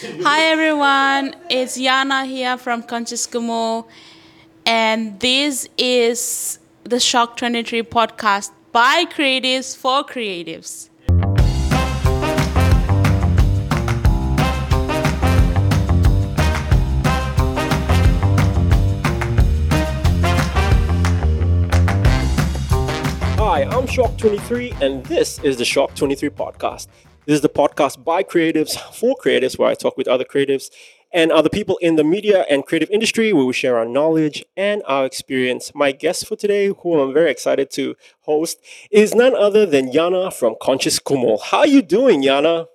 Hi everyone, it's Yana here from Conscious Kumul, and this is the Shock 23 podcast by creatives for creatives. Hi, I'm Shock23, and this is the Shock23 podcast. This is the podcast by creatives for creatives, where I talk with other creatives and other people in the media and creative industry, where we share our knowledge and our experience. My guest for today, who I'm very excited to host, is none other than Yana from Conscious Kumul. How are you doing, Yana?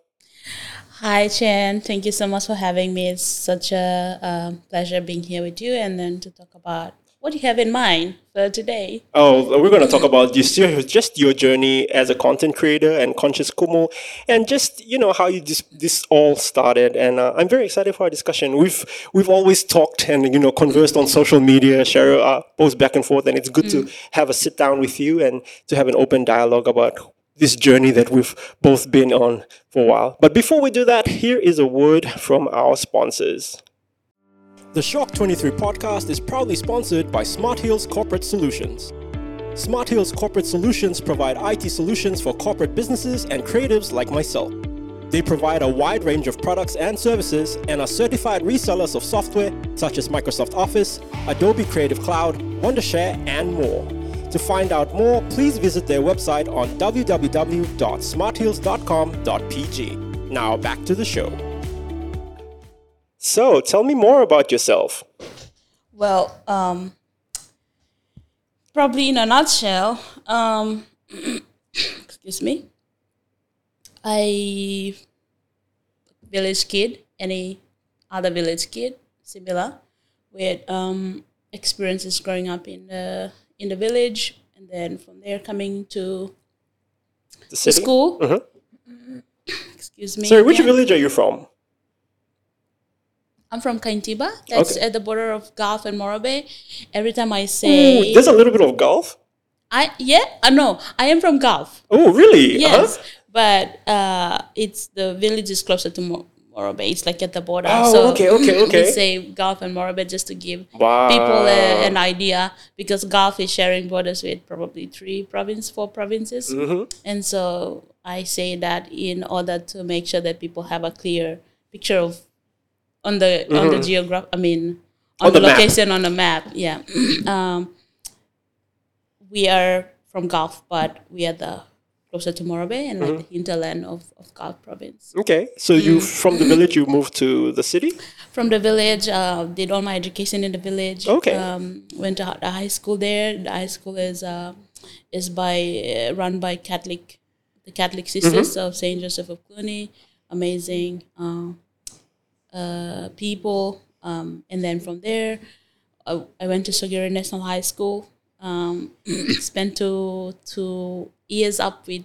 Hi, Chen. Thank you so much for having me. It's such a um, pleasure being here with you and then to talk about what do you have in mind for today? Oh, we're going to talk about just your, just your journey as a content creator and Conscious Kumul, and just you know how you this this all started. And uh, I'm very excited for our discussion. We've we've always talked and you know conversed on social media, share uh, posts back and forth, and it's good mm. to have a sit down with you and to have an open dialogue about this journey that we've both been on for a while. But before we do that, here is a word from our sponsors. The Shock 23 podcast is proudly sponsored by Smarthills Corporate Solutions. Smarthills Corporate Solutions provide IT solutions for corporate businesses and creatives like myself. They provide a wide range of products and services and are certified resellers of software such as Microsoft Office, Adobe Creative Cloud, Wondershare, and more. To find out more, please visit their website on www.smarthills.com.pg. Now back to the show. So, tell me more about yourself. Well, um, probably in a nutshell, um, excuse me, I village kid, any other village kid, similar, with um, experiences growing up in the in the village, and then from there coming to the, the school. Uh-huh. Excuse me. Sorry, which village are you from? I'm from Kaintiba. That's okay. at the border of Gulf and Morobe. Every time I say Ooh, there's a little bit of Gulf. I yeah, I uh, know. I am from Gulf. Oh, really? Yes, uh-huh. but uh, it's the village is closer to Mor- Morobe. It's like at the border. Oh, so okay, okay, okay. We say Gulf and Morobe just to give wow. people a, an idea because Gulf is sharing borders with probably three province, four provinces, mm-hmm. and so I say that in order to make sure that people have a clear picture of on the mm-hmm. on the geograph. I mean, on, on the, the location on the map. Yeah, um, we are from Gulf, but we are the closer to Morobe and like mm-hmm. the hinterland of, of Gulf province. Okay, so you mm. from the village you moved to the city? From the village, uh, did all my education in the village. Okay, um, went to the high school there. The high school is uh, is by uh, run by Catholic, the Catholic Sisters mm-hmm. of Saint Joseph of Cluny. Amazing. Uh, uh, people. Um, and then from there, I, I went to Sogeri National High School. Um, spent two two years up with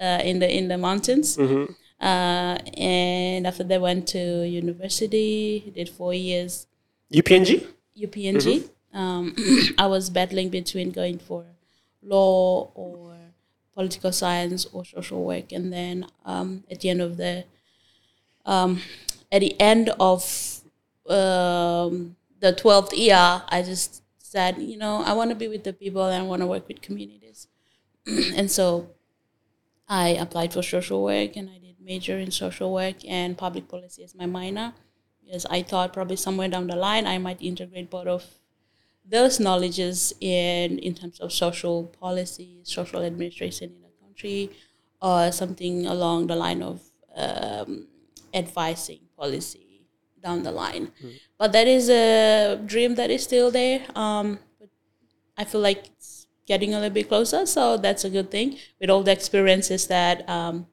uh, in the in the mountains. Mm-hmm. Uh, and after that, went to university. Did four years. UPNG. UPNG. Mm-hmm. Um, I was battling between going for law or political science or social work, and then um, at the end of the um, at the end of um, the 12th year, I just said, you know, I want to be with the people and I want to work with communities. and so I applied for social work and I did major in social work and public policy as my minor because I thought probably somewhere down the line I might integrate both of those knowledges in in terms of social policy, social administration in a country, or something along the line of um, advising policy down the line. Mm. But that is a dream that is still there. Um, but I feel like it's getting a little bit closer, so that's a good thing with all the experiences that um,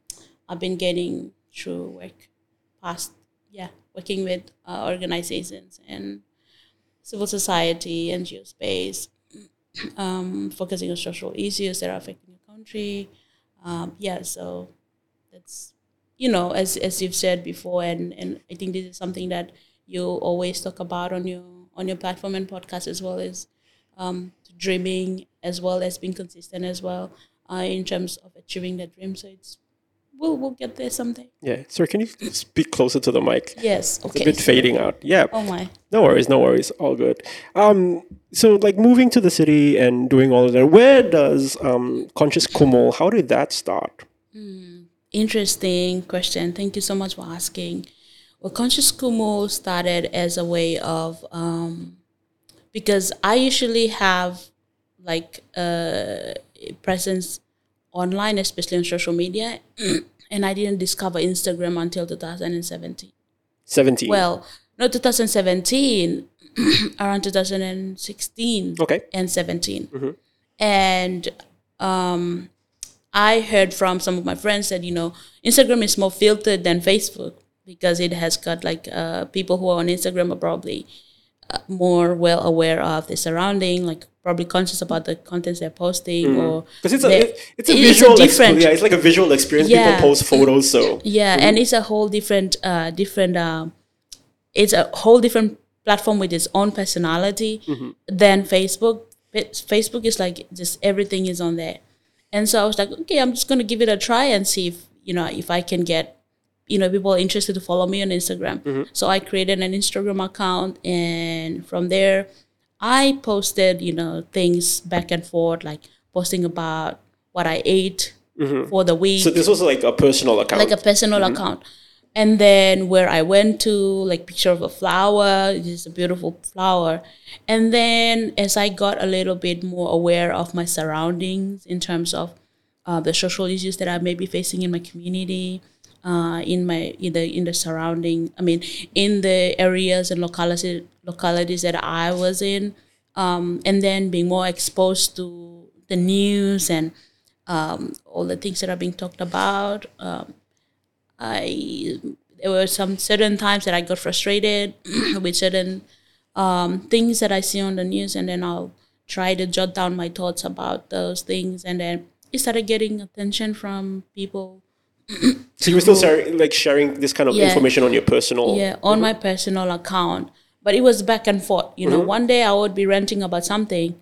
I've been getting through work past, yeah, working with uh, organizations and civil society, NGO space, um, focusing on social issues that are affecting the country. Um, yeah, so that's you know, as as you've said before, and and I think this is something that you always talk about on your on your platform and podcast as well as um, dreaming as well as being consistent as well uh, in terms of achieving that dream. So it's we'll we'll get there someday. Yeah. Sir, can you speak closer to the mic? Yes. Okay. a bit fading out. Yeah. Oh my. No worries, no worries, all good. Um, so like moving to the city and doing all of that, where does um Conscious Kumul, how did that start? Interesting question. Thank you so much for asking. Well, Conscious Kumul started as a way of um, because I usually have like a presence online, especially on social media, and I didn't discover Instagram until 2017. 17. Well, not 2017, around 2016 okay. and 17. And um, I heard from some of my friends that, you know, Instagram is more filtered than Facebook because it has got like uh, people who are on Instagram are probably uh, more well aware of the surrounding, like probably conscious about the contents they're posting or Because it's a it- it's a it is visual different experience. Yeah, it's like a visual experience. Yeah. People post photos, so yeah and it's a whole different uh different um it's a whole different platform with its own personality than facebook Fa- facebook is like just everything is on there and so i was like okay i'm just going to give it a try and see if you know if i can get you know people interested to follow me on instagram. Mm-hmm. So i created an instagram account and from there i posted you know things back and forth like posting about what i ate mm-hmm. for the week so this was like a personal account. like a personal mm-hmm. account and then where i went to like picture of a flower is a beautiful flower. And then as i got a little bit more aware of my surroundings in terms of uh, the social issues that i may be facing in my community uh, in my in the in the surrounding i mean in the areas and localities localities that i was in um, and then being more exposed to the news and um, all the things that are being talked about um, I there were some certain times that I got frustrated with certain um, things that I see on the news, and then I'll try to jot down my thoughts about those things, and then it started getting attention from people. so you were still sharing, like sharing this kind of Yeah. information on your personal. Yeah, on my personal account, but it was back and forth. You know, one day I would be ranting about something,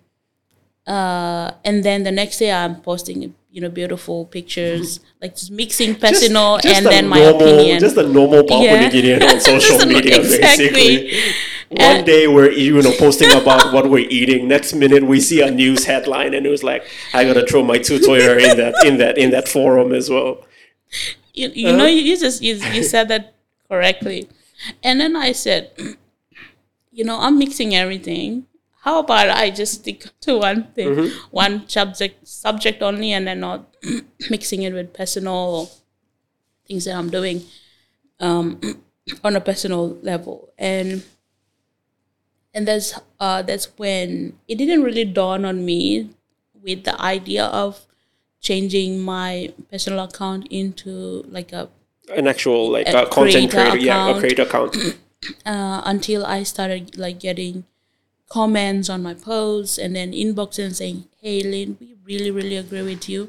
uh, and then the next day I'm posting you know beautiful pictures, mm-hmm. like just mixing personal Just and a then my normal, opinion. Just a normal Papua Yeah. New Guinean on social media, exactly. basically. One day we're you know posting about what we're eating. Next minute we see a news headline, and it was like, I gotta throw my tutorial in that in that in that forum as well. you, you know uh-huh. you, you just you, you said that correctly and then i said you know i'm mixing everything how about i just stick to one thing? One subject subject only and then not mixing it with personal things that i'm doing um, on a personal level. And and that's uh, that's when it didn't really dawn on me with the idea of changing my personal account into like a An actual like A a content creator creator, yeah, a creator account. uh, until I started like getting comments on my posts and then inboxes and saying, "Hey, Lynn, we really, really agree with you.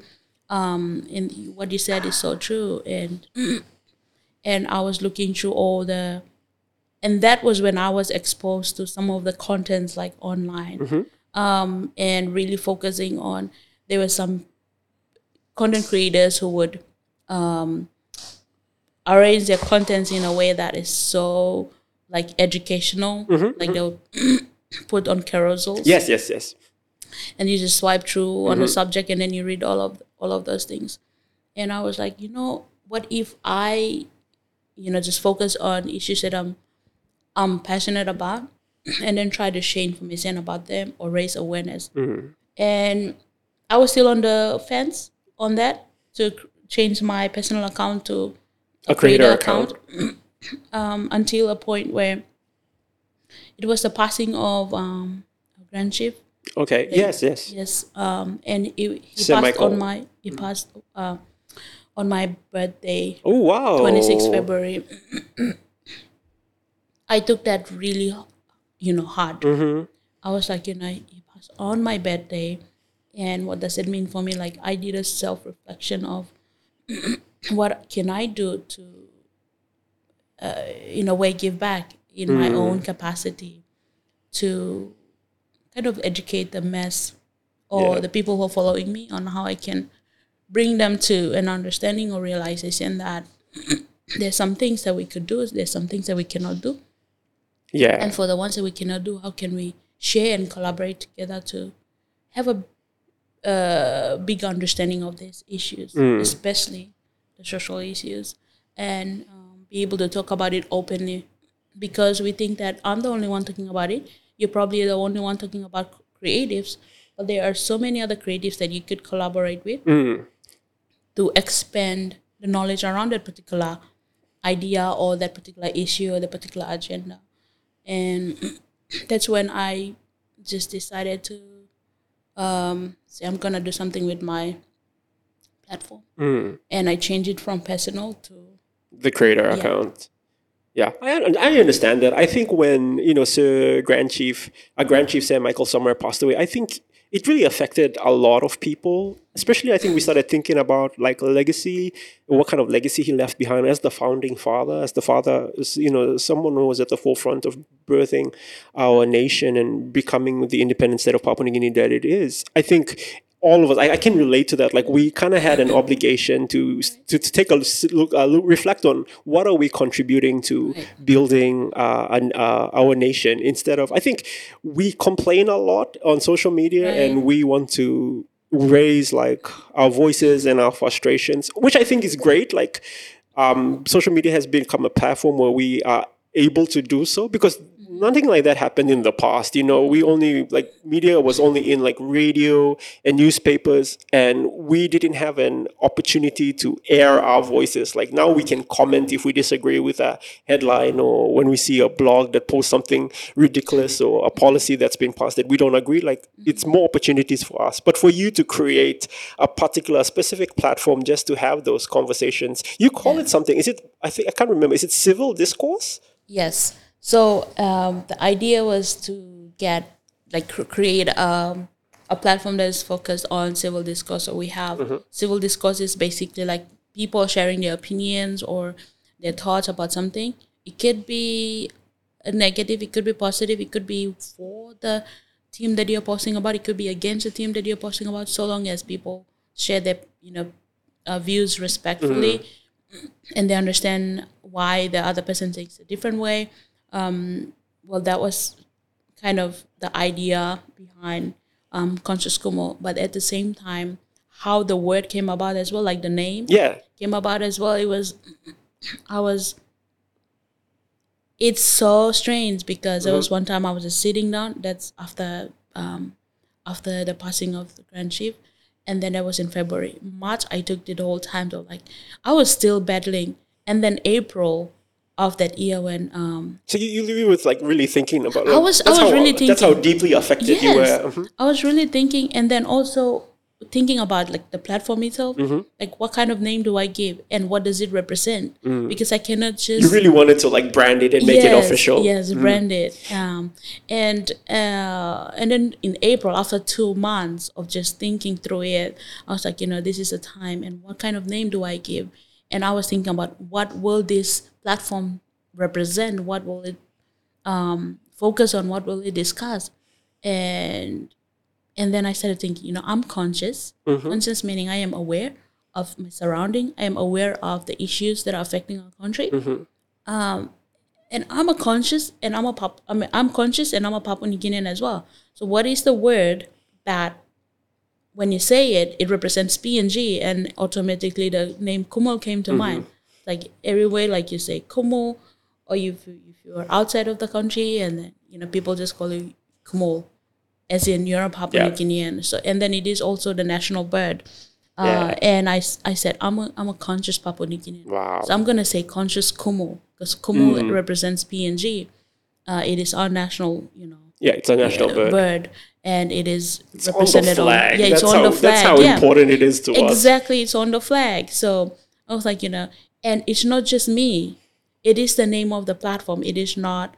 Um, and what you said is so true." And and I was looking through all the, and that was when I was exposed to some of the contents like online, um, and really focusing on. There were some content creators who would um, arrange their contents in a way that is so like educational. Like they'll put on carousels, Yes, yes, yes. and you just swipe through on a subject, and then you read all of all of those things. And I was like, you know, what if I, you know, just focus on issues that I'm I'm passionate about, and then try to share information about them or raise awareness. And I was still on the fence on that to change my personal account to A creator account. um, until a point where it was the passing of um, a grand chief. Okay. Yes, yes. Yes, um, and he, he passed on my he passed uh, on my birthday, Oh wow. twenty sixth February. I took that really, you know, hard. Mm-hmm. I was like, you know, he passed on my birthday, and what does it mean for me? Like, I did a self reflection of what can I do to, uh, in a way, give back in my own capacity to kind of educate the mass or Yeah. the people who are following me on how I can bring them to an understanding or realization that there's some things that we could do, there's some things that we cannot do. Yeah. And for the ones that we cannot do, how can we share and collaborate together to have a uh, big understanding of these issues, especially the social issues, and um, be able to talk about it openly? Because we think that I'm the only one talking about it. You're probably the only one talking about creatives, but there are so many other creatives that you could collaborate with to expand the knowledge around that particular idea or that particular issue or the particular agenda. And that's when I just decided to um, say I'm gonna do something with my platform, and I changed it from personal to the creator account. Yeah, I, I understand that. I think when you know Sir Grand Chief, uh, Grand Chief Sir Michael Somare passed away, I think it really affected a lot of people. Especially, I think we started thinking about like a legacy, what kind of legacy he left behind as the founding father, as the father, you know, someone who was at the forefront of birthing our nation and becoming the independent state of Papua New Guinea that it is. I think all of us, I, I can relate to that. Like we kind of had an obligation to, to to take a look, uh, look, reflect on what are we contributing to building uh, an, uh, our nation instead of. I think we complain a lot on social media, and we want to raise like our voices and our frustrations, which I think is great. Like um, social media has become a platform where we are able to do so because nothing like that happened in the past. You know, we only like media was only in like radio and newspapers, and we didn't have an opportunity to air our voices. Like now we can comment if we disagree with a headline or when we see a blog that posts something ridiculous or a policy that's been passed that we don't agree. Like mm-hmm. it's more opportunities for us. But for you to create a particular specific platform just to have those conversations, you call it something. Is it? I think I can't remember. Is it civil discourse? Yes. So um, the idea was to get like cr- create um, a platform that is focused on civil discourse. So we have civil discourse is basically like people sharing their opinions or their thoughts about something. It could be a negative, it could be positive, it could be for the team that you're posting about, it could be against the team that you're posting about. So long as people share their you know uh, views respectfully and they understand why the other person thinks a different way. Um, well, that was kind of the idea behind um, Conscious Kumul. But at the same time, how the word came about as well, like the name Yeah. came about as well. It was, I was, it's so strange because there was one time I was just sitting down. That's after, um, after the passing of the Grand Chief, and then that was in February. March, I took the whole time to like, I was still battling, and then April of that year when um So you, you, you was like really thinking about. I was- I was how, really That's how deeply affected you yes, were. Mhm. I was really thinking, and then also thinking about like the platform itself, Mm-hmm. like what kind of name do I give and what does it represent? Because I cannot just Mm. You really wanted to like brand it and make it official. Mm-hmm. Yes, branded. Um, and uh, and then in April, after two months of just thinking through it, I was like, you know, this is a time, and what kind of name do I give? And I was thinking about what will this platform represent? What will it um, focus on? What will it discuss? And and then I started thinking, you know, I'm conscious. Mm-hmm. Conscious meaning I am aware of my surrounding. I am aware of the issues that are affecting our country mm-hmm. um, and I'm a conscious and I'm a pop I mean, I'm conscious and I'm a Papua New Guinean as well. So what is the word that when you say it, it represents PNG and automatically the name Kumul came to mind. Like everywhere, like you say Kumul, or if, you- if you're outside of the country and then, you know, people just call you Kumul, as in you're a Papua Yeah. New Guinean. So, and then it is also the national bird. Uh, Yeah. And I, I said, I'm a, I'm a conscious Papua New Guinean. Wow. So I'm going to say conscious Kumul because Kumul Mm. represents PNG. Uh, it is our national, you know, Yeah, it's a national uh, bird. bird, and it is on the represented on, flag. yeah, it's that's on how, the flag. That's how yeah. important it is to us. Exactly, it's on the flag. So I was like, you know, and it's not just me. It is the name of the platform. It is not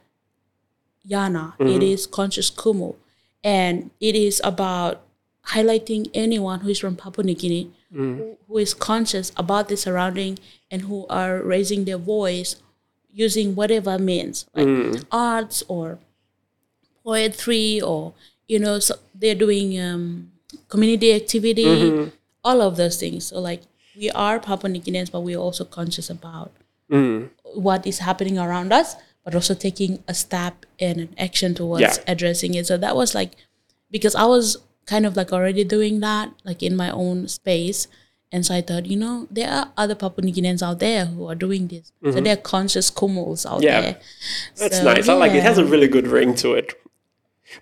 Yana. Mm-hmm. It is Conscious Kumul. And it is about highlighting anyone who is from Papua New Guinea Mm. who, who is conscious about the surrounding and who are raising their voice using whatever means, like Mm. arts or poetry or, you know, so they're doing um, community activity Mm-hmm. all of those things. So like we are Papua New Guineans, but we're also conscious about Mm. what is happening around us, but also taking a step and an action towards Yeah. addressing it. So that was like because I was kind of like already doing that, like in my own space. And so I thought, you know, there are other Papua New Guineans out there who are doing this. So there are conscious kumuls out Mm-hmm. Yeah. there. That's So, nice. I like it. It has a really good ring to it.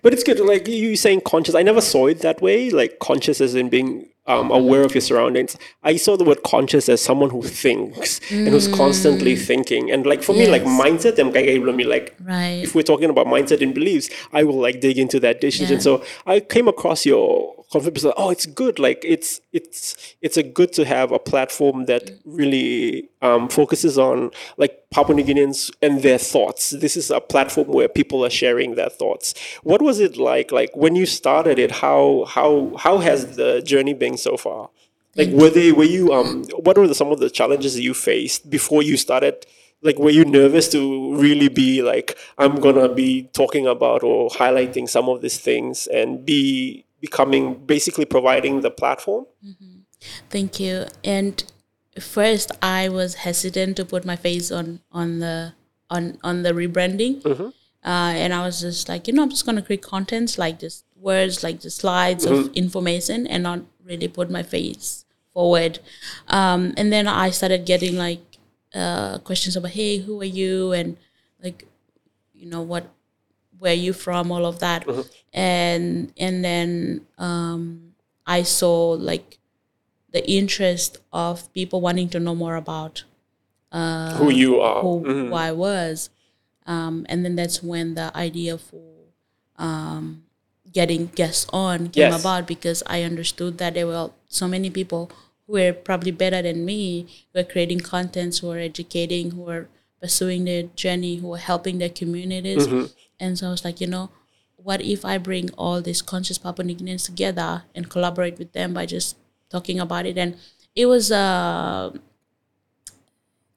But it's good. Like you saying conscious. I never saw it that way. Like conscious as in being um, aware of your surroundings. I saw the word conscious as someone who thinks and who's constantly thinking. And like for me, like Mm. Mindset, I'm like, me like Right. if we're talking about mindset and beliefs, I will like dig into that decision. Yeah. So I came across your conference. Like, oh, it's good. Like it's it's it's a good to have a platform that really um, focuses on like Papua New Guineans and their thoughts. This is a platform where people are sharing their thoughts. What was it like? Like when you started it, how how how has the journey been so far? Like were they were you um what were the, some of the challenges you faced before you started? Like were you nervous to really be like I'm gonna be talking about or highlighting some of these things and be becoming basically providing the platform? Thank you. And first, I was hesitant to put my face on on the on on the rebranding, uh, and I was just like, you know, I'm just gonna create contents like just words, like the slides of information, and not really put my face forward. Um, and then I started getting like uh, questions about, hey, who are you, and like, you know, what, where you from, all of that, and and then um, I saw like the interest of people wanting to know more about Who you are. who, who I was. Um, and then that's when the idea for um, getting guests on came Yes. about because I understood that there were so many people who were probably better than me, who were creating contents, who were educating, who were pursuing their journey, who were helping their communities. And so I was like, you know, what if I bring all these conscious Papua New Guineans together and collaborate with them by just talking about it? And it was uh,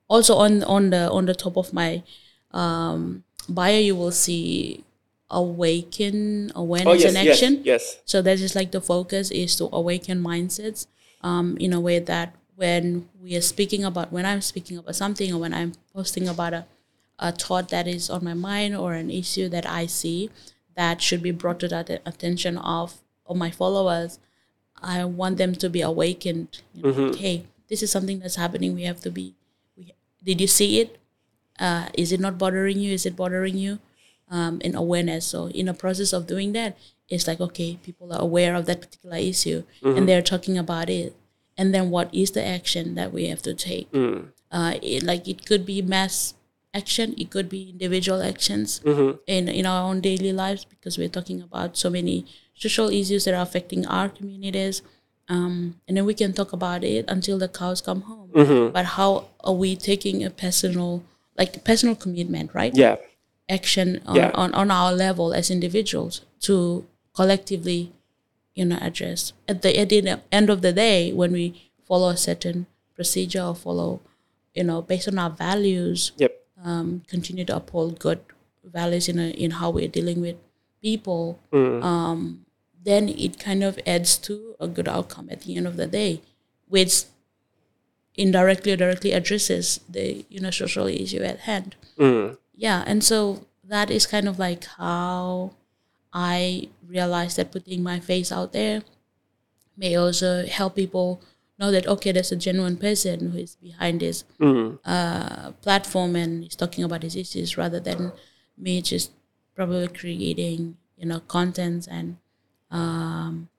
also on on the on the top of my um, bio, you will see awaken awareness Oh yes, and action. yes. yes. So that is like the focus is to awaken mindsets um, in a way that when we are speaking about, when I'm speaking about something or when I'm posting about a, a thought that is on my mind or an issue that I see that should be brought to the attention of, of my followers, I want them to be awakened. You know, like, hey, this is something that's happening. We have to be, we, did you see it? Uh, is it not bothering you? Is it bothering you? um, and awareness. So in a process of doing that, it's like okay, people are aware of that particular issue and they're talking about it. And then what is the action that we have to take? Uh, it, like it could be mass action, it could be individual actions in in our own daily lives because we're talking about so many social issues that are affecting our communities. Um, and then we can talk about it until the cows come home. But how are we taking a personal, like personal commitment, right? Yeah. action on, Yeah. on, on our level as individuals to collectively you know address at the at the end of the day when we follow a certain procedure or follow you know based on our values Yep. Um, continue to uphold good values in a, in how we're dealing with people Mm. um, then it kind of adds to a good outcome at the end of the day which indirectly or directly addresses the you know social issue at hand Mm. yeah and so that is kind of like how i realized that putting my face out there may also help people know that okay there's a genuine person who is behind this Mm. uh, platform and is talking about his issues rather than me just probably creating you know contents and um,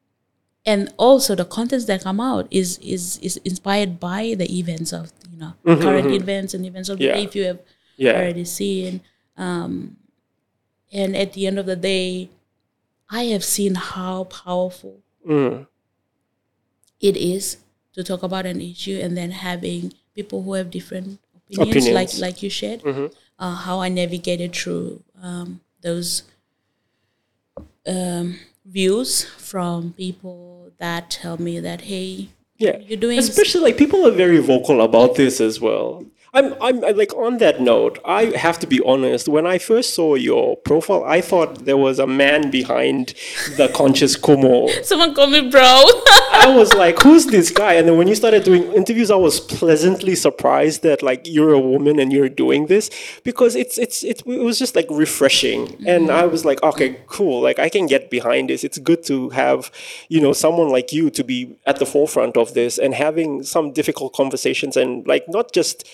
and also the contents that come out is is is inspired by the events of you know current events and events of the Yeah. day if you have Yeah. already seen. Um, and at the end of the day, I have seen how powerful Mm. it is to talk about an issue and then having people who have different opinions, like Opinions. like you shared. Uh, how I navigated through um, those um, views from people that tell me that hey, Yeah. you're doing Especially like people are very vocal about this as well. I'm, I'm uh, like on that note. I have to be honest. When I first saw your profile, I thought there was a man behind the conscious Kumul. Someone call me bro. I was like, "Who's this guy?" And then when you started doing interviews, I was pleasantly surprised that like you're a woman and you're doing this because it's it's it, it was just like refreshing, mm-hmm. and I was like, "Okay, cool. Like I can get behind this. It's good to have you know someone like you to be at the forefront of this and having some difficult conversations and like not just."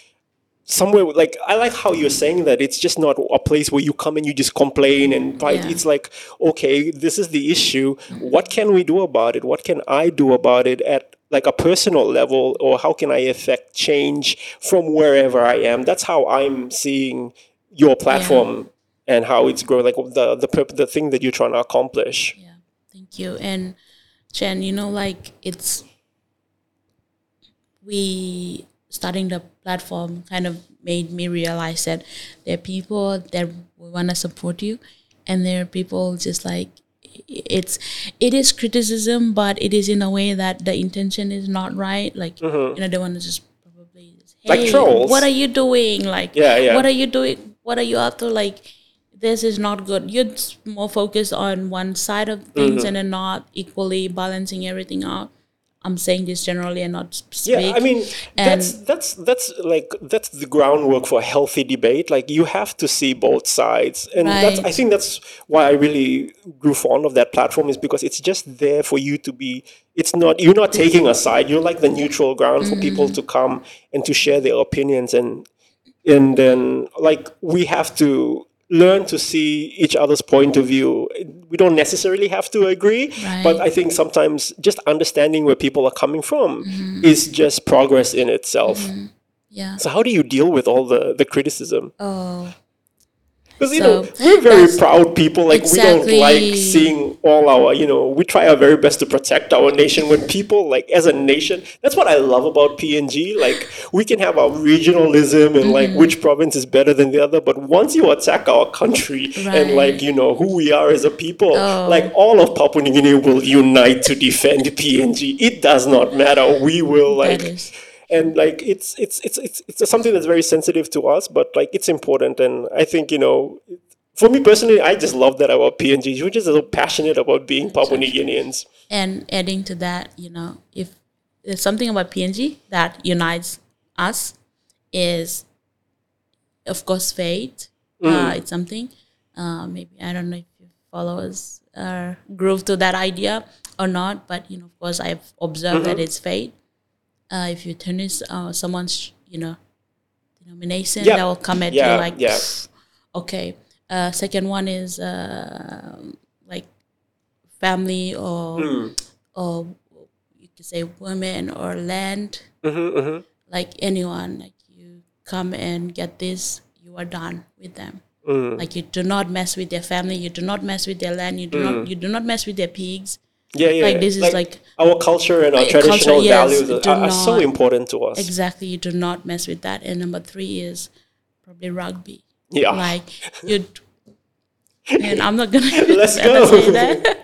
Somewhere like I like how you're saying that it's just not a place where you come and you just complain and fight. Yeah. It's like, okay, this is the issue. What can we do about it? What can I do about it at like a personal level or how can I affect change from wherever I am? That's how I'm seeing your platform and how it's growing like the the the thing that you're trying to accomplish. Yeah, thank you. And Chen, you know, like it's we starting the platform kind of made me realize that there are people that want to support you, and there are people just like it's it is criticism, but it is in a way that the intention is not right. Like you know, they want to just probably just, Mm-hmm. Like trolls. what are you doing? Like Yeah, yeah. what are you doing? What are you up to? Like this is not good. You're more focused on one side of things Mm-hmm. and then not equally balancing everything out. I'm saying this generally and not. Yeah, I mean that's that's that's like that's the groundwork for a healthy debate. Like you have to see both sides, and that's I think that's why I really grew fond of that platform is because it's just there for you to be. It's not you're not taking a side. You're like the neutral ground for people mm-hmm. to come and to share their opinions, and and then like we have to learn to see each other's point of view. We don't necessarily have to agree, but I think sometimes just understanding where people are coming from mm-hmm. is just progress in itself. Mm-hmm. yeah. So how do you deal with all the the criticism? Oh, Because you So, know we're very proud people. Like we don't like seeing all our. You know we try our very best to protect our nation. When people like as a nation, that's what I love about PNG. Like we can have our regionalism and like Mm-hmm. which province is better than the other. But once you attack our country and like you know who we are as a people, Oh. like all of Papua New Guinea will unite to defend PNG. It does not matter. We will like and like it's it's it's it's it's something that's very sensitive to us but like it's important and i think you know for me personally i just love that about png we're just so passionate about being papua new guineans and adding to that, you know, if there's something about PNG that unites us is, of course, faith. Uh, it's something. Uh, maybe I don't know if your followers are groove to that idea or not, but you know, of course, I've observed that it's faith. Uh, if you turn this, uh, someone's, you know, denomination, Yeah. that will come at Yeah, you like, yeah. okay. Uh, second one is uh, like family or Hmm. or you could say women or land Mm-hmm, like anyone like you come and get this you are done with them Hmm. like you do not mess with their family you do not mess with their land you do Hmm. not you do not mess with their pigs yeah yeah. Like, this is like- our culture and our Like, culture, traditional yes, values are, are so important to us. Exactly you do not mess with that. And number three is probably rugby. Yeah. Like you and i'm not gonna Let's ever go. say that.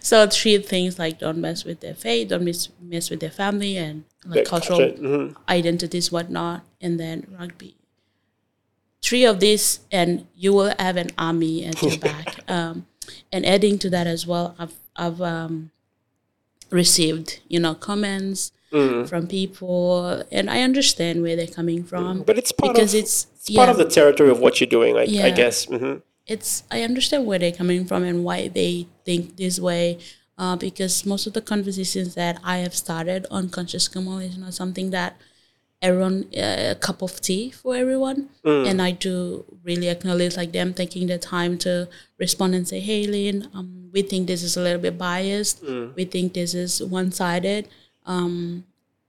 So three things like don't mess with their faith don't mess, mess with their family and like Their cultural culture, mhm. identities whatnot and then rugby. Three of these and you will have an army at your back. Um, and adding to that as well i've i've um, received you know comments Mm. from people and i understand where they're coming from but it's part because of it's it's part of the territory of what you're doing I, I Yeah. guess hmm it's I understand where they're coming from and why they think this way. Uh, because most of the conversations that I have started on conscious Kumul is not something that everyone uh, a cup of tea for everyone. And I do really acknowledge like them taking the time to respond and say, "Hey, Lynn, um, we think this is a little bit biased. We think this is one sided." Um,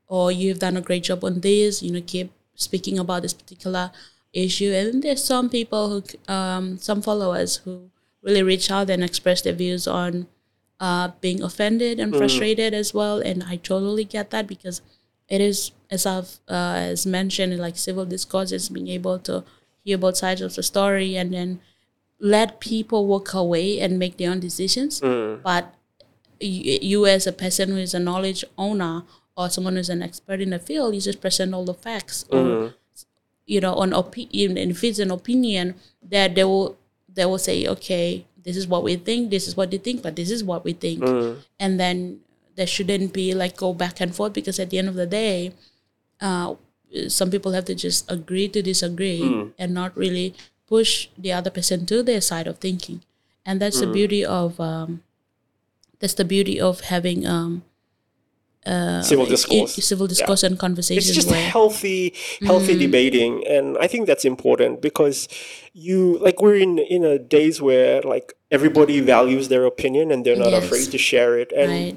or you've done a great job on this, you know, keep speaking about this particular issue. And there's some people who, um, some followers who really reach out and express their views on uh, being offended and frustrated as well. And I totally get that because it is, as I've uh, as mentioned, like civil discourses being able to hear both sides of the story and then let people walk away and make their own decisions. Mm. But you, you as a person who is a knowledge owner or someone who's an expert in the field, you just present all the facts or mm. you know, on opinion, and if it's an opinion, that they will they will say, okay, this is what we think, this is what they think, but this is what we think, mm. and then there shouldn't be like go back and forth because at the end of the day, uh, some people have to just agree to disagree and not really push the other person to their side of thinking, and that's the beauty of um, that's the beauty of having um, Civil discourse. civil discourse and it's conversations just where healthy healthy Mm-hmm. debating and i think that's important because you like we're in in a days where like everybody values their opinion and they're not Yes. afraid to share it and Right.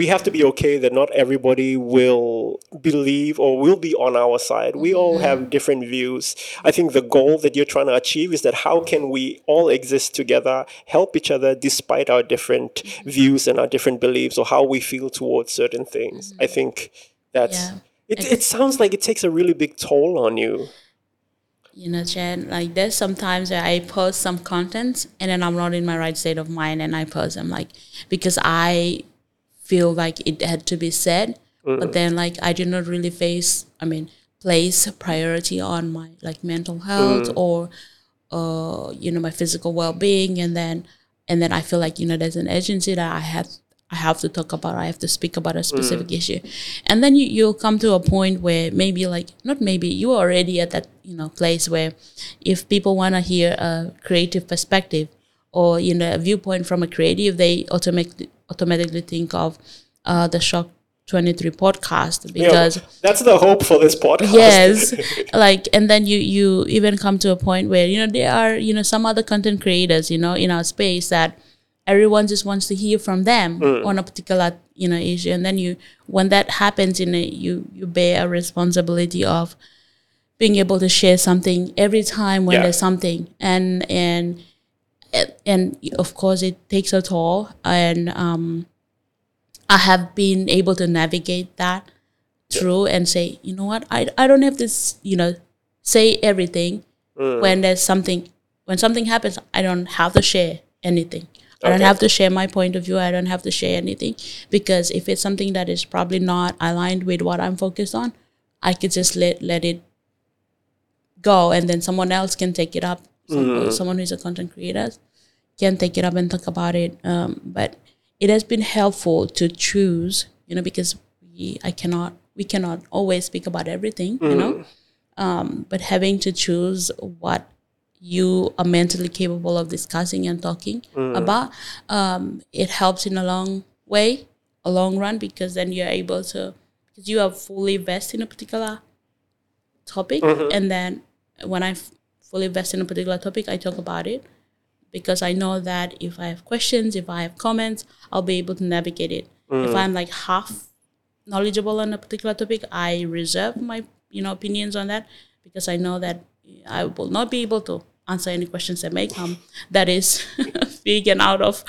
We have to be okay that not everybody will believe or will be on our side we all Mm-hmm. have different views i think the goal that you're trying to achieve is that how can we all exist together help each other despite our different Mm-hmm. views and our different beliefs or how we feel towards certain things i think that's Mm-hmm. Yeah. it, it sounds like it takes a really big toll on you. you know, Jen, like there's sometimes where I post some content and then I'm not in my right state of mind and I post them like because I feel like it had to be said, but then like I did not really face, I mean, place priority on my like mental health or, uh, you know, my physical well being, and then and then I feel like you know there's an urgency that I have I have to talk about, I have to speak about a specific issue. And then you, you'll come to a point where maybe like not maybe you're already at that, you know, place where if people wanna hear a creative perspective or, you know, a viewpoint from a creative, they automatically automatically think of uh, the Shock twenty three podcast You know, because that's the hope for this podcast. yes like and then you you even come to a point where you know there are you know some other content creators you know in our space that everyone just wants to hear from them on a particular you know issue and then you when that happens in a you you bear a responsibility of being able to share something every time when Yeah. there's something and and and- of course it takes a toll. And um i have been able to navigate that through and say you know what? I, I don't have to you know say everything when there's something when something happens i don't have to share anything. I don't have to share my point of view. I don't have to share anything because if it's something that is probably not aligned with what i'm focused on i could just let let it go and then someone else can take it up Some, someone who's a content creator can take it up and talk about it um, but it has been helpful to choose you know because we i cannot we cannot always speak about everything you know? Um, but having to choose what you are mentally capable of discussing and talking about um, it helps in a long way a long run because then you're able to because you are fully vested in a particular topic and then when i fully invest in a particular topic i talk about it because i know that if i have questions if i have comments i'll be able to navigate it if i'm like half knowledgeable on a particular topic i reserve my you know opinions on that because i know that i will not be able to answer any questions that may come that is big and out of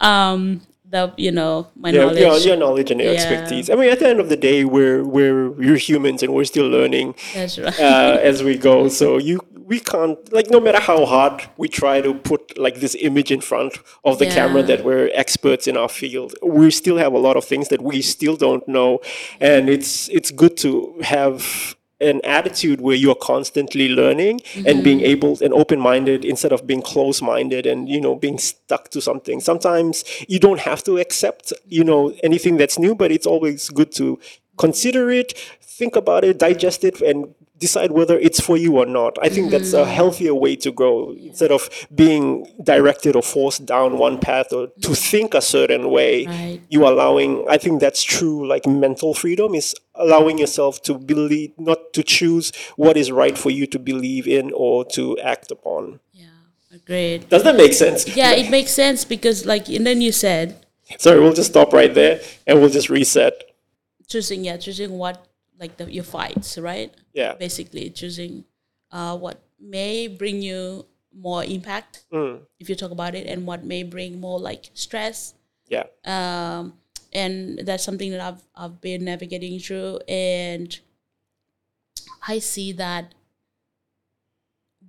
um the you know my Yeah, knowledge your, your knowledge and your Yeah. expertise. I mean, at the end of the day, we're we're we're humans and we're still learning that's right uh, as we go. So you we can't like no matter how hard we try to put like this image in front of the camera that we're experts in our field, we still have a lot of things that we still don't know, and it's it's good to have an attitude where you're constantly learning and being Mm-hmm. able and open-minded instead of being close-minded and you know being stuck to something. Sometimes you don't have to accept you know anything that's new but it's always good to consider it think about it digest it and decide whether it's for you or not. I think that's Mm-hmm. a healthier way to go instead of being directed or forced down one path or to think a certain way. Right. you allowing i think that's true like mental freedom is allowing yourself to believe not to choose what is right for you to believe in or to act upon. Yeah agreed. Does that make sense? Yeah it makes sense because like and then you said sorry we'll just stop right there and we'll just reset. Choosing yeah choosing what like the, your fights right yeah basically choosing uh, what may bring you more impact Mm. if you talk about it and what may bring more like stress yeah um, and that's something that I've, I've been navigating through and i see that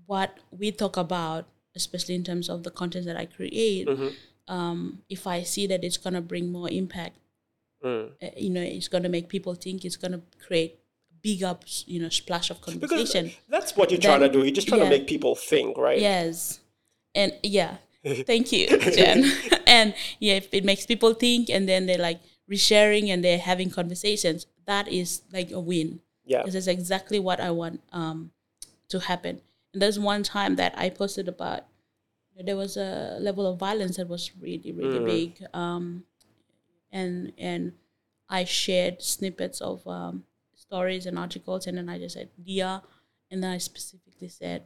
what we talk about especially in terms of the content that i create Mhm. um, if i see that it's going to bring more impact Mm. uh, you know it's going to make people think it's going to create big up, you know, splash of because conversation. that's what you're trying to do. You're just trying yeah. to make people think, right? Yes. And yeah. Thank you, Jen. and yeah, if it makes people think and then they're like resharing and they're having conversations, that is like a win. Yeah. Because that's exactly what I want um, to happen. And there's one time that I posted about there was a level of violence that was really, really big. Um, and and I shared snippets of um, stories and articles and then I just said Dia and then I specifically said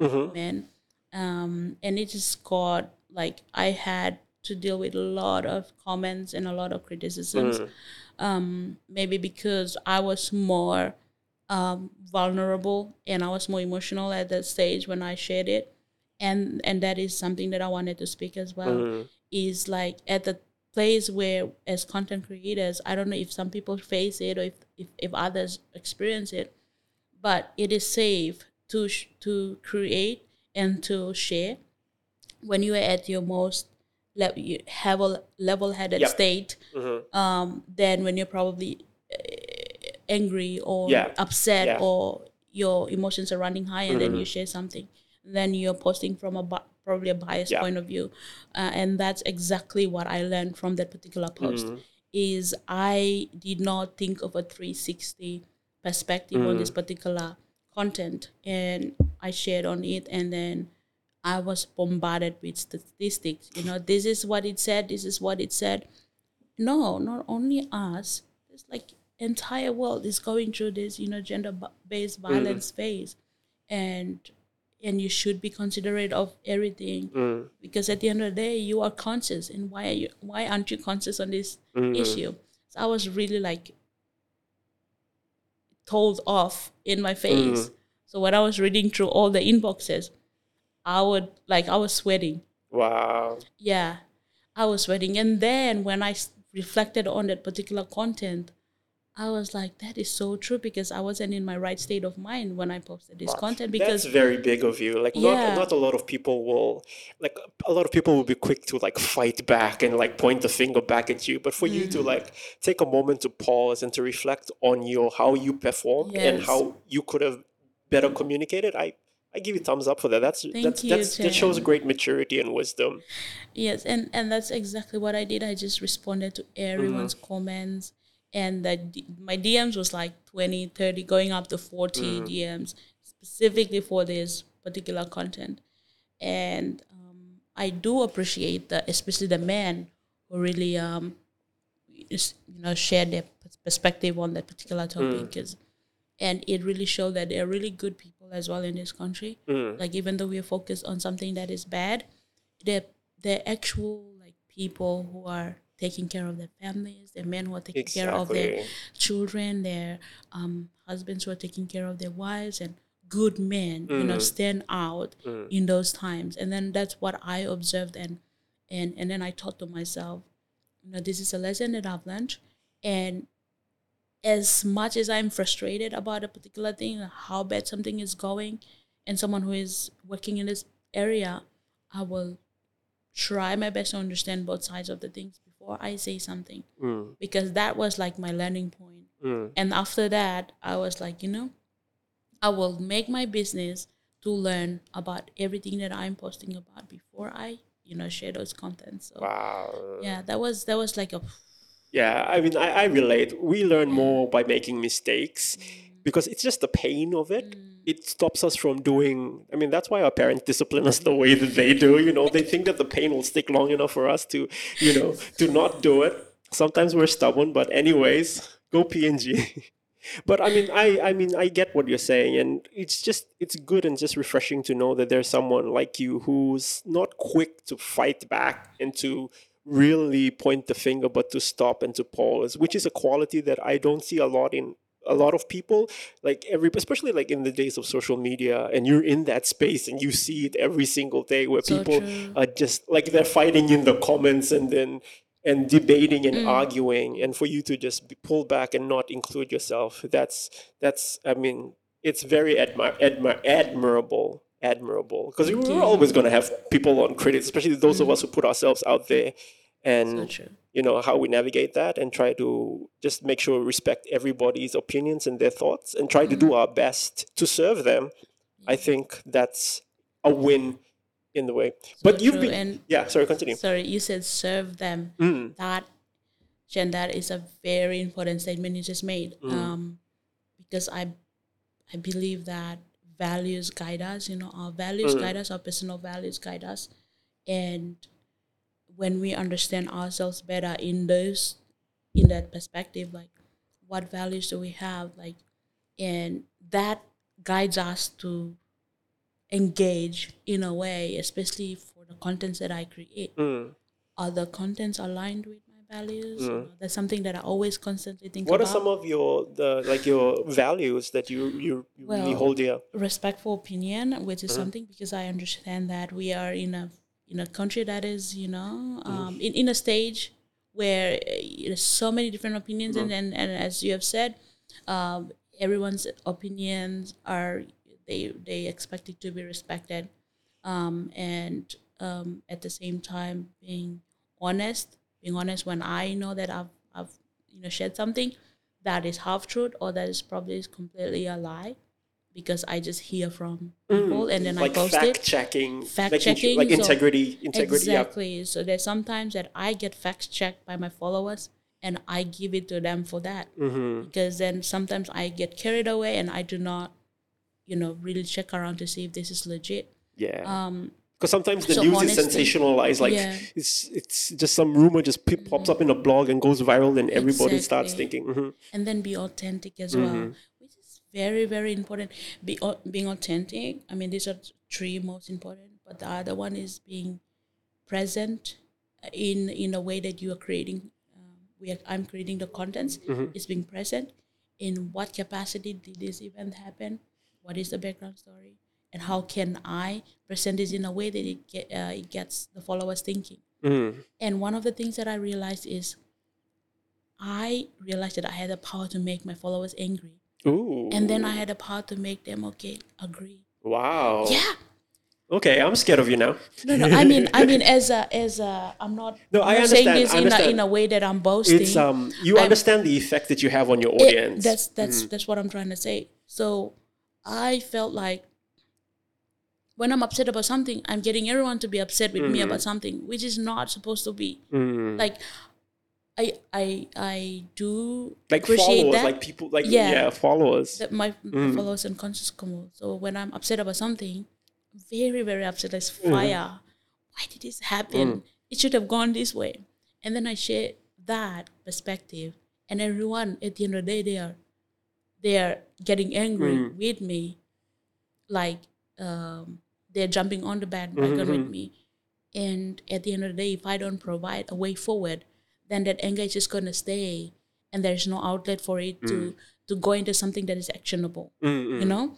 Mm-hmm. men. Um, and it just got like I had to deal with a lot of comments and a lot of criticisms. Um, maybe because I was more um, vulnerable and I was more emotional at that stage when I shared it. And and that is something that I wanted to speak as well. Is like at the place where as content creators, I don't know if some people face it or if, if, if others experience it, but it is safe to sh- to create and to share when you are at your most le- you have a level-headed Yep. state Mm-hmm. um, than when you're probably uh, angry or Yeah. upset Yeah. Mm-hmm. or your emotions are running high and then you share something then you're posting from a bi- probably a biased Yeah. point of view uh, and that's exactly what i learned from that particular post Mm-hmm. is i did not think of a 360 perspective on Mm-hmm. this particular content and i shared on it and then i was bombarded with statistics you know this is what it said this is what it said no not only us it's like entire world is going through this you know gender-based violence phase and and you should be considerate of everything. Mm. Because at the end of the day you are conscious and why are you why aren't you conscious on this mm. issue? So i was really like told off in my face. Mm. So when i was reading through all the inboxes i would like i was sweating. Wow. yeah i was sweating. And then when i s- reflected on that particular content i was like that is so true because i wasn't in my right state of mind when i posted this content because that's very big of you. Like Yeah. not not a lot of people will like a lot of people will be quick to like fight back and like point the finger back at you. But for you Mm. to like take a moment to pause and to reflect on your how you performed and how you could have better communicated, I I give you thumbs up for that. That's that's you, that's that shows great maturity and wisdom. Yes, and and that's exactly what I did. I just responded to everyone's comments, and that my DMs was like 20, 30, going up to 40 DMs specifically for this particular content. And um, I do appreciate that, especially the men who really um, you know shared their perspective on that particular topic. 'cause- and it really showed that there are really good people as well in this country. Like even though we are focused on something that is bad, they're they're actual like people who are taking care of their families. They're men who are taking care of their children. Their um, husbands who are taking care of their wives and good men. You know, stand out in those times. And then that's what I observed and and and then I thought to myself, you know, this is a lesson that I've learned, and as much as I'm frustrated about a particular thing, how bad something is going, and someone who is working in this area, I will try my best to understand both sides of the things before I say something. Mm. Because that was like my learning point. Mm. And after that, I was like, you know, I will make my business to learn about everything that I'm posting about before I, you know, share those contents. So Wow. yeah, that was that was like a Yeah, I mean, I, I relate. We learn more by making mistakes mm. because it's just the pain of it. It stops us from doing. I mean, that's why our parents discipline us the way that they do. You know, they think that the pain will stick long enough for us to, you know, to not do it. Sometimes we're stubborn, but anyways, go PNG. But I mean, I I mean, I get what you're saying, and it's just it's good and just refreshing to know that there's someone like you who's not quick to fight back and to really point the finger, but to stop and to pause, which is a quality that I don't see a lot in a lot of people. Like every, especially like in the days of social media, and you're in that space and you see it every single day where So people true. are just like they're fighting in the comments and then and debating and arguing and for you to just be pulled back and not include yourself that's that's i mean it's very admir- admir- admirable admirable because we're always going to have people on credit especially those of us who put ourselves out there and so. You know how we navigate that and try to just make sure we respect everybody's opinions and their thoughts and try to do our best to serve them. I think that's a win in the way. But you've been and yeah sorry continue. Sorry you said serve them. Mm. that Jen, that is a very important statement you just made. Mm. um, because I I believe that values guide us you know our values Mm. guide us our personal values guide us. And when we understand ourselves better in those in that perspective like what values do we have like and that guides us to engage in a way especially for the contents that i create. Mm. are the contents aligned with my values? Know, that's something that i always constantly think what are some of your the like your values that you you, you really hold dear? respectful opinion which is Uh-huh. something because i understand that we are in a in a country that is you know um, in, in a stage where uh, there's so many different opinions and, Mm-hmm. and, and as you have said um, everyone's opinions are they they expect it to be respected. Um, and um, at the same time being honest being honest when i know that i've, I've you know shared something that is half truth or that is probably completely a lie because i just hear from people and then Mm. like i post fact it checking Fact like, in- checking, like so- integrity integrity yeah. exactly so there's sometimes that i get fact checked by my followers and i give it to them for that Mm-hmm. because then sometimes i get carried away and i do not you know really check around to see if this is legit Yeah. um Because sometimes the so news is sensationalized. Like Yeah. it's it's just some rumor just pops up in a blog and goes viral, and everybody starts Exactly. thinking, hmm and then be authentic as Mm-hmm. well very very important be being authentic i mean these are three most important but the other one is being present in in a way that you are creating um, we are, i'm creating the contents Mm-hmm. is being present in what capacity did this event happen what is the background story and how can i present this in a way that it, get, uh, it gets the followers thinking Mm-hmm. and one of the things that I realized is I realized that I had the power to make my followers angry. Ooh. And then I had the power to make them okay, agree. wow. Yeah. Okay, I'm scared of you now. No, no. I mean, I mean, as a, as a, I'm not. No, I'm I not saying this I in a, in a way that I'm boasting. It's um, you I'm- understand the effect that you have on your It- audience. that's that's Mm-hmm. that's what I'm trying to say. So I felt like when I'm upset about something, I'm getting everyone to be upset with me Mm-hmm. about something, which is not supposed to be. Mm. Like, I I I do like appreciate followers, that. like people, like yeah, Yeah. followers. that my Mm. followers and conscious Kumul. So when I'm upset about something, very, very upset, like Mm-hmm. fire. Why did this happen? Mm. It should have gone this way. And then I share that perspective. And everyone at the end of the day they are they are getting angry Mm. with me. Like um, they're jumping on the bandwagon with Mhm. me. And at the end of the day, if I don't provide a way forward, then that anger is just gonna stay and there's no outlet for it to mm. to go into something that is actionable Mm-mm. you mm. know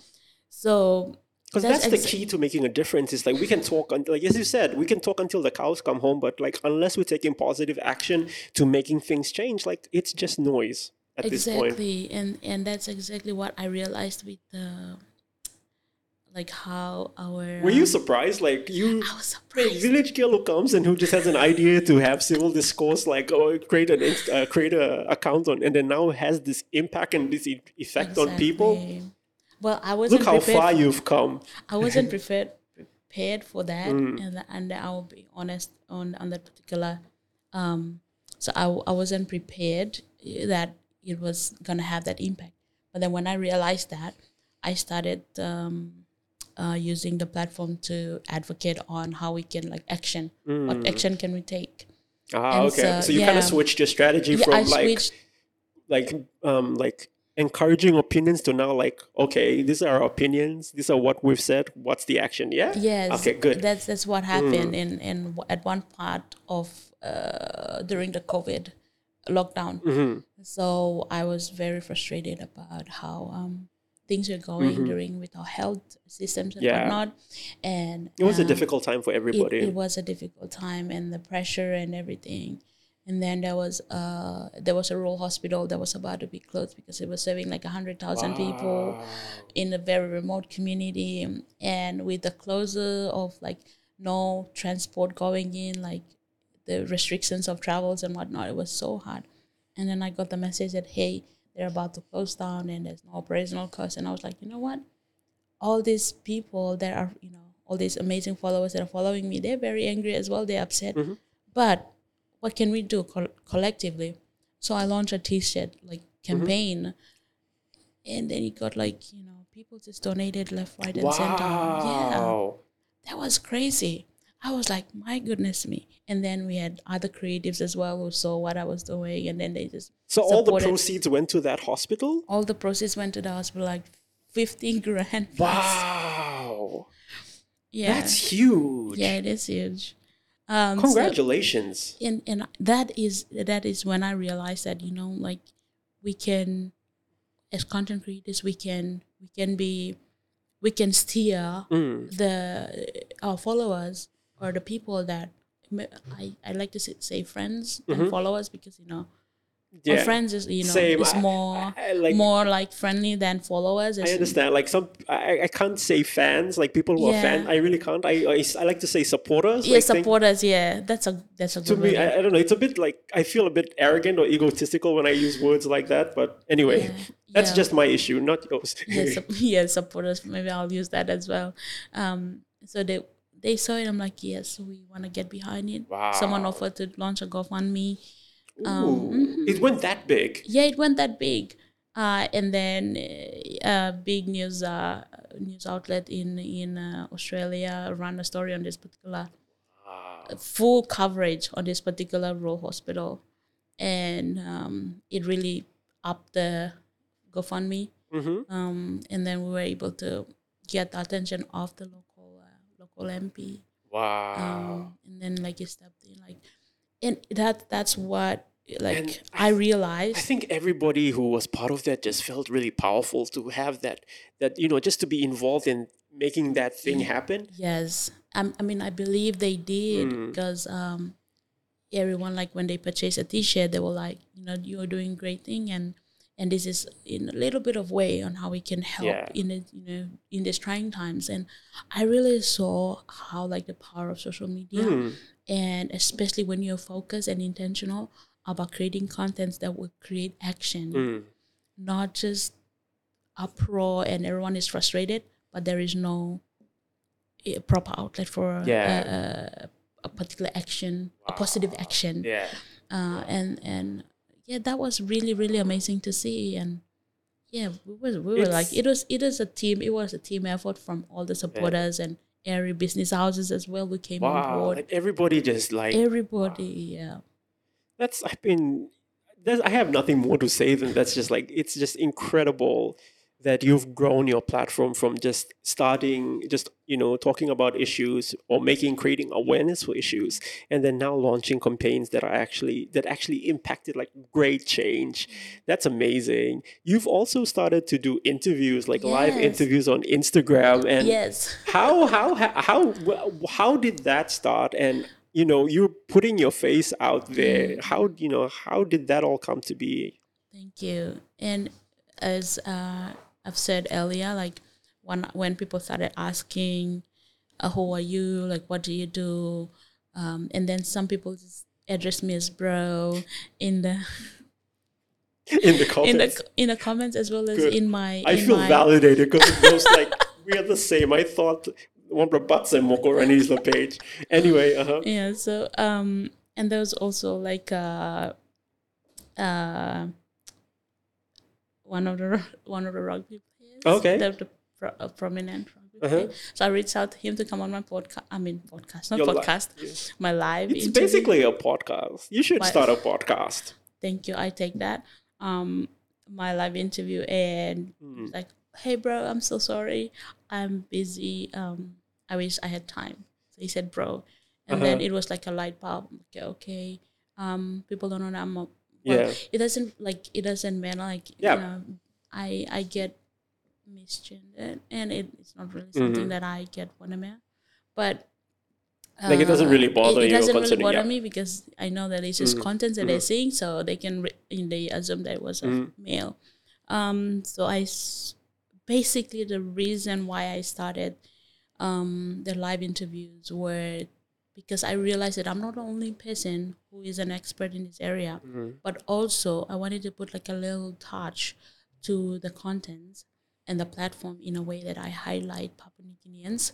so Because that's, That's the key to making a difference. Is like we can talk, un- like as you said, we can talk until the cows come home, but like unless we're taking positive action to making things change, like it's just noise at this point. exactly and and that's exactly what i realized with the like how our Were you um, surprised? Like you, i was surprised village girl who comes and who just has an idea to have civil discourse, like oh, create an uh, create a account on, and then now has this impact and this effect on people. Well i wasn't Look how far for- you've come. I wasn't prepared prepared for that, Mm. and and I'll be honest on on that particular. Um, so I I wasn't prepared that it was gonna have that impact. But then when I realized that, I started um, uh, using the platform to advocate on how we can like action. What action can we take? Ah, And okay. So, so, you kind of switched your strategy Yeah, from I like switched. like um like encouraging opinions to now like okay, these are our opinions. These are what we've said. What's the action? Yeah. Yes. Okay. Good. Mm. That's that's what happened in in at one part of uh, during the COVID lockdown. Mm-hmm. So I was very frustrated about how um, things were going during with our health systems and Mm-hmm. Yeah. whatnot. And It was a um, difficult time for everybody. it was a difficult time and the pressure and everything. And then there was uh there was a rural hospital that was about to be closed because it was serving like a hundred thousand people in a very remote community. And with the closure of like no transport going in, like the restrictions of travels and whatnot. It was so hard. And then I got the message that hey, they're about to close down and there's no operational cost. And I was like, you know what? All these people that are, you know, all these amazing followers that are following me, they're very angry as well. They're upset. Mm-hmm. But what can we do col- collectively? So I launched a T-shirt like mm-hmm. campaign, and then it got like you know people just donated left, right, and center. Yeah, Wow. that was crazy. I was like, my goodness me. And then we had other creatives as well who saw what I was doing, and then they just So all the proceeds went to that hospital? all the proceeds went to the hospital, like fifteen grand. plus. Wow. Yeah, That's huge. yeah, it is huge. Um, so- Congratulations. and and that is that is when I realized that you know like we can as content creators we can we can be we can steer Mm. the our followers or the people that I, I like to say, friends and followers because you know Mm-hmm. Yeah. friends is you know Same. is more I- I like- more like friendly than followers. I understand. Like some, I, I can't say fans. Like people who are fans, I really can't. I, I, I like to say supporters. Yeah, like, think- supporters. Yeah, that's a that's a to good me. I, I don't know. It's a bit like I feel a bit arrogant or egotistical when I use words like that. But anyway, Yeah. that's Yeah. just my issue, not yours. yeah, yeah, supporters. Maybe I'll use that as well. Um, so they they saw it. I'm like, yes, we want to get behind it. Someone offered to launch a GoFundMe. Ooh, It went that big. Yeah, it went that big. Uh, and then uh, a big news uh, news outlet in in uh, Australia ran a story on this particular full coverage on this particular rural hospital, and um, it really upped the GoFundMe. Mm-hmm. um, and then we were able to get the attention of the local local MP, Wow. um, and then like you stepped in, like, and that that's what like And I, realized. I think everybody who was part of that just felt really powerful to have that that you know just to be involved in making that thing happen. yes, um, I mean I believe they did Mm. because um, everyone like when they purchased a T-shirt, they were like, you know, you're doing great thing, and and this is in a little bit of way on how we can help Yeah. in the you know in these trying times, and I really saw how like the power of social media. Mm. and especially when you're focused and intentional about creating contents that will create action Mm. not just uproar and everyone is frustrated but there is no eh, proper outlet for Yeah. a, a, a particular action a positive action Yeah. uh, and and yeah that was really really amazing to see. And yeah we were, we were like it was it is a team it was a team effort from all the supporters and area business houses as well We came on Wow. board. Like everybody just like everybody yeah. That's I've been there's, I have nothing more to say than that's just like it's just incredible that you've grown your platform from just starting just you know talking about issues or making creating awareness for issues and then now launching campaigns that are actually that actually impacted like great change. That's amazing. You've also started to do interviews like live interviews on instagram and yes. how how how how how did that start? And you know you're putting your face out there. How you know how did that all come to be? Thank you. And as uh, I've said earlier, like when when people started asking, uh, "Who are you? Like, what do you do?" Um, and then some people just address me as bro in the in the in comments the in the comments as well as Good. in my. i in feel my, validated because it goes like we are the same i thought one butts and moko Rani's the page anyway uh-huh. yeah so um and there was also like uh uh one of the one of the rugby players Okay. the, the pro, a prominent rugby Uh-huh. player. so i reached out to him to come on my podcast i mean podcast not Your li- podcast my live it's interview. basically a podcast you should start a podcast thank you i take that um my live interview and Hmm. like hey bro i'm so sorry i'm busy um i wish i had time so he said bro and then Uh-huh. it was like a light bulb I'm okay um people don't know that i'm a Yeah. it doesn't like it doesn't matter like Yeah. you know i i get misgendered and it, it's not really something Mhm. that i get what i'm at but Like, it doesn't really uh, bother it, you It doesn't really bother yeah. me because I know that it's just Mhm. content that they're Mhm. seeing, so they can re- they assume that it was a Mhm. male. Um, so I s- basically the reason why I started um, the live interviews were because I realized that I'm not the only person who is an expert in this area, but also I wanted to put like a little touch to the contents and the platform in a way that I highlight Papua New Guineans,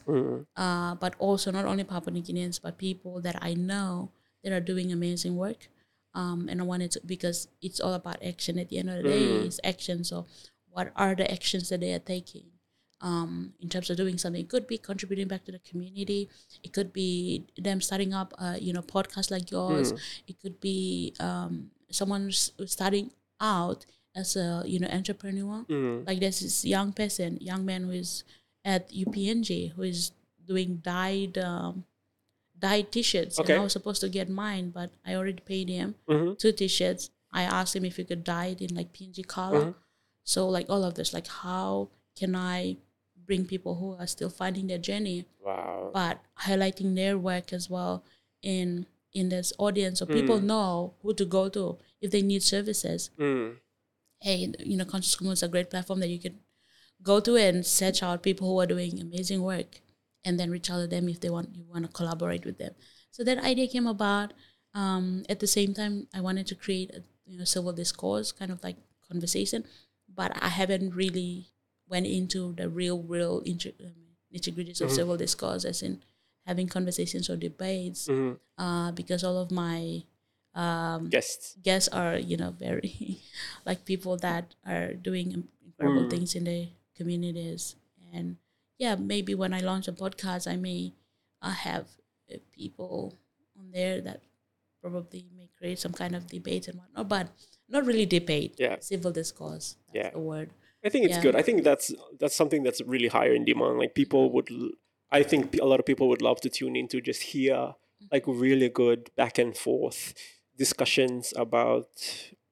uh, but also not only Papua New Guineans, but people that I know that are doing amazing work. Um, and I wanted to because it's all about action. At the end of the day, it's action. So, what are the actions that they are taking? Um, in terms of doing something. It could be contributing back to the community. It could be them starting up, a you know, podcast like yours. It could be um, someone starting out as a you know entrepreneur. Like there's this young person, young man who is at UPNG who is doing dyed um, dyed t-shirts. Okay. And I was supposed to get mine, but I already paid him Mm-hmm. two t-shirts. I asked him if he could dye it in like PNG color. Mm-hmm. So like all of this, like how can I bring people who are still finding their journey, Wow. but highlighting their work as well in in this audience, so people Mm. know who to go to if they need services. Mm. Hey, you know, Conscious Kumul is a great platform that you can go to and search out people who are doing amazing work, and then reach out to them if they want you want to collaborate with them. So that idea came about. Um, at the same time, I wanted to create a you know civil discourse kind of like conversation, but I haven't really went into the real, real nitty gritties of civil discourse, as in having conversations or debates, uh, because all of my um, Guests. guests are you know very like people that are doing incredible Mm. things in the communities and yeah maybe when i launch a podcast i may uh, have uh, people on there that probably may create some kind of debate and whatnot but not really debate Yeah. civil discourse that's Yeah. the word I think it's Yeah. good. I think that's that's something that's really higher in demand. Like people would, I think a lot of people would love to tune in to just hear like really good back and forth discussions about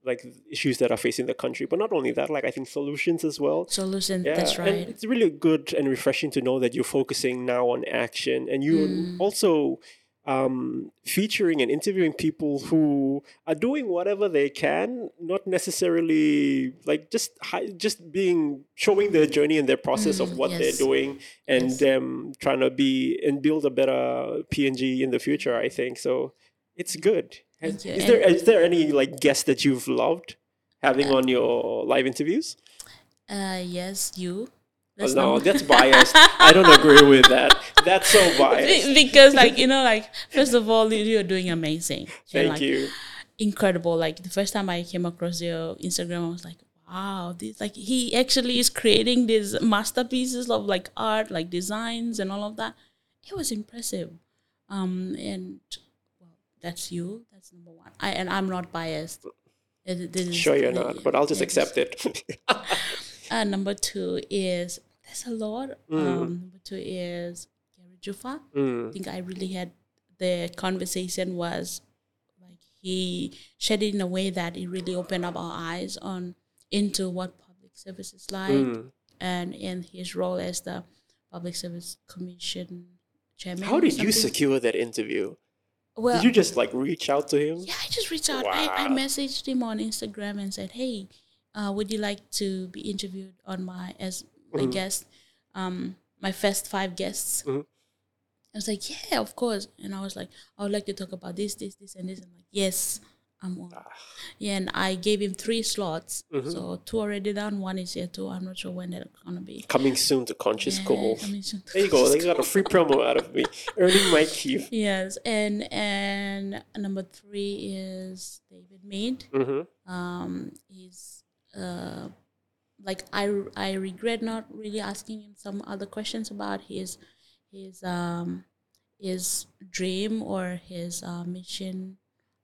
like issues that are facing the country. But not only that, like I think solutions as well. Solutions, Yeah, that's and right it's really good and refreshing to know that you're focusing now on action and you're Mm. also um, featuring and interviewing people who are doing whatever they can, not necessarily like just hi- just being showing their journey and their process of Mm, what yes. they're doing and Yes. them trying to be and build a better PNG in the future. I think so. It's good. Has- Thank you. Is there is there any like guest that you've loved having on your live interviews? uh yes you That's no, that's biased. I don't agree with that. That's so biased. Because like you know like first of all you- you're doing amazing You're, Thank like, you. incredible like the first time i came across your instagram i was like wow this like he actually is creating these masterpieces of like art like designs and all of that it was impressive um and well that's you that's number one i and i'm not biased It- this is- Sure, you're not, but I'll just accept it. uh, number two is there's a lot. Mm. Um, number two is Gary Jufa. I think I really had the conversation was like he shared it in a way that it really opened up our eyes on into what public service is like Mm. and in his role as the public service commission chairman. How did you secure that interview? Well, Did you just like reach out to him? yeah, I just reached out. I, I messaged him on Instagram and said, "Hey, uh, would you like to be interviewed on my as my Mm-hmm. guest? Um, my first five guests." Mhm. I was like, "Yeah, of course." And I was like, "I would like to talk about this, this, this, and this." I'm like, "Yes, I'm on." Ah. Yeah, and I gave him three slots. Mm-hmm. So two already done. One is here too. I'm not sure when they're gonna be. Coming soon to Conscious Yeah, coming soon There you go. They got a free promo out of me. Earning my keep. Yes, and and number three is David Mead. hmm um he's uh like i i regret not really asking him some other questions about his his um his dream or his uh, mission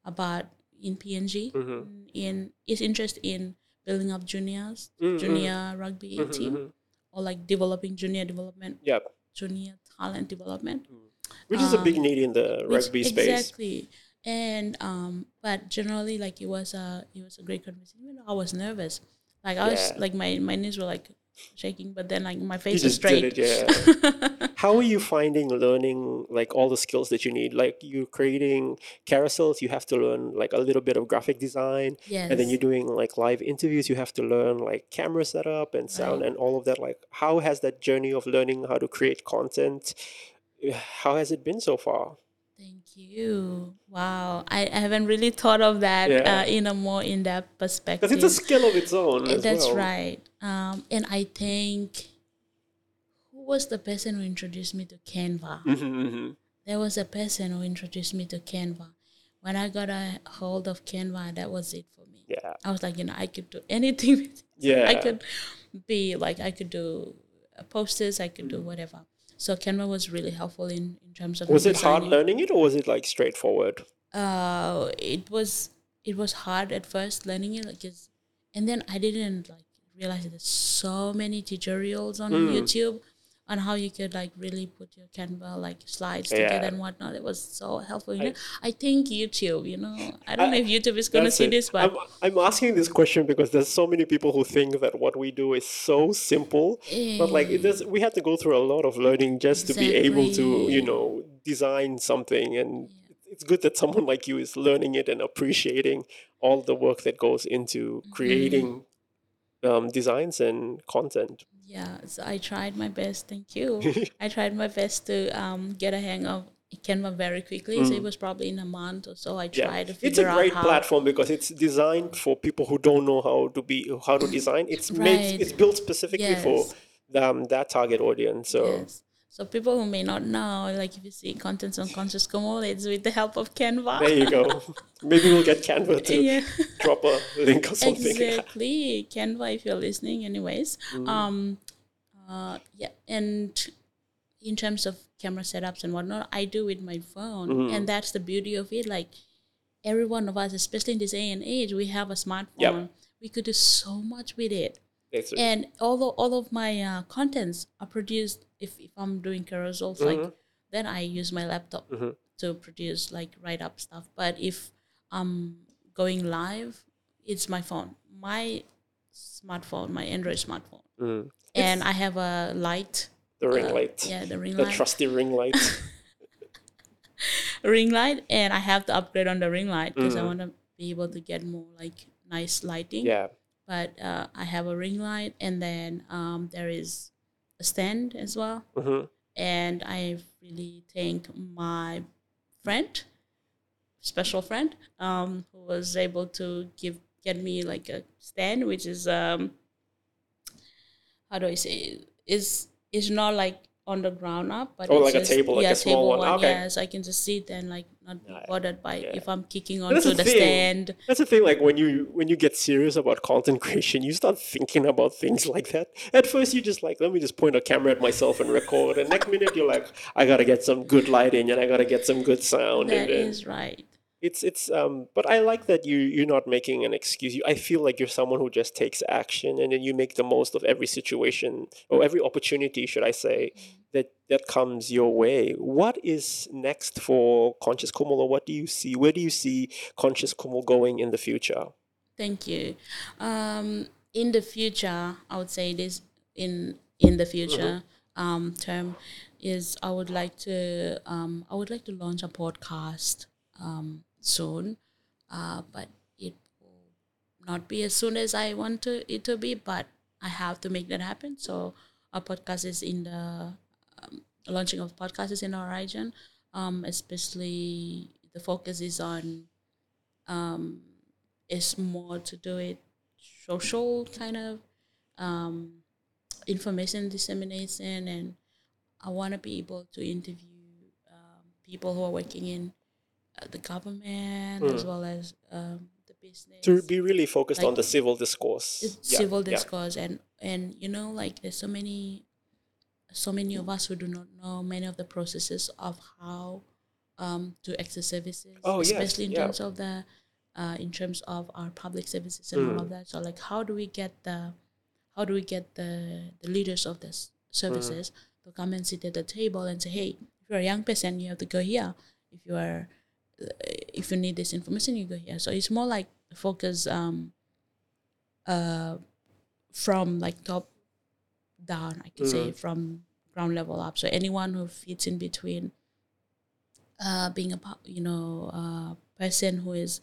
about in png Mhm. in his interest in building up juniors Mhm. junior rugby Mhm, team mhm. or like developing junior development Yeah, junior talent development which is a big Um, need in the which- rugby space. Exactly. And um, but generally, like it was a it was a great conversation. Even though I was nervous, like I was like my my knees were like shaking, but then like my You face was just did straight. it, yeah. How are you finding learning like all the skills that you need? Like you creating carousels, you have to learn like a little bit of graphic design, yes. and then you're doing like live interviews. You have to learn like camera setup and sound Right. and all of that. Like, how has that journey of learning how to create content? How has it been so far? You. Wow. I, I haven't really thought of that Yeah. uh, in a more in depth perspective. Because it's a skill of its own. as That's well. right. Um, and I think who was the person who introduced me to Canva? Mhm, mhm. There was a person who introduced me to Canva. When I got a hold of Canva, that was it for me. Yeah. I was like, you know, I could do anything. with it. Yeah. I could be like, I could do uh, posters, I could do whatever. So Canva was really helpful in, in terms of Was it hard learning it or was it like straightforward? uh it was it was hard at first learning it like and then i didn't like realize there's so many tutorials on Hmm. youtube on how you could like really put your canva like slides Yeah. together and whatnot it was so helpful you know i think youtube you know i don't know if youtube is gonna see it. this but I'm, I'm asking this question because there's so many people who think that what we do is so simple, but like it does, we had to go through a lot of learning just to be able to, you know, design something. And it's good that someone like you is learning it and appreciating all the work that goes into Mm-hmm. creating um, designs and content. Yeah so i tried my best thank you i tried my best to um get a hang of canva very quickly so it was probably in a month or so i Mm. Yeah, tried to it's a great how platform because it's designed for people who don't know how to be how to design. It's made it's built specifically for um, that target audience. So Yes. So people who may not know, like if you see contents on Conscious Kumul, it's with the help of Canva. there you go. Maybe we'll get Canva to yeah. drop a link or something. exactly. Canva, if you're listening, anyways. Mm. Um, uh, yeah, and in terms of camera setups and whatnot, I do with my phone, Mm-hmm. and that's the beauty of it. Like every one of us, especially in this day and age, we have a smartphone. We could do so much with it. It's- and all of, all of my uh, contents are produced if, if i'm doing carousels Mm-hmm. like then i use my laptop to produce like write up stuff but if i'm going live it's my phone my smartphone my android smartphone Mm. and i have a light the ring uh, light. yeah the ring The light The trusty ring light. ring light and i have to upgrade on the ring light because i want to be able to get more like nice lighting Mm. yeah. but uh, I have a ring light, and then um, there is a stand as well. Mhm. And I really thank my friend, special friend, um, who was able to give get me like a stand, which is um, how do I say it? is is not like on the ground up, but Oh, like a just- table, like yeah, a small table one. Okay. Yeah, so I can just sit and like not be bothered by if I'm kicking onto the stand. That's the thing. Like when you when you get serious about content creation, you start thinking about things like that. At first, you just like, let me just point a camera at myself and record. And next minute, you're like, I gotta get some good lighting and I gotta get some good sound. That and is right. It's it's um. But I like that you you're not making an excuse. You, I feel like you're someone who just takes action and then you make the most of every situation or every opportunity, should I say, that that comes your way. What is next for Conscious Kumul? Or what do you see? Where do you see Conscious Kumul going in the future? Thank you. Um, in the future, I would say this in in the future um, term is I would like to um, I would like to launch a podcast um, soon, uh, but it will not be as soon as I want to it to be. But I have to make that happen. So our podcast is in the um, launching of podcast is in our region. Um, especially the focus is on um, is more to do it social kind of um, information dissemination and i want to be able to interview um, people who are working in the government as well as um, the business to be really focused on the civil discourse. Yeah, civil yeah. discourse and and you know like there's so many so many of us who do not know many of the processes of how um, to access services Oh, yes, especially in yeah. terms of the uh, in terms of our public services and Mm. all of that so like how do we get the how do we get the the leaders of this services to come and sit at the table and say hey if you're a young person you have to go here if you are uh, if you need this information you go here. So it's more like focus um uh from like top down i could say from ground level up. So anyone who fits in between uh being a you know uh person who is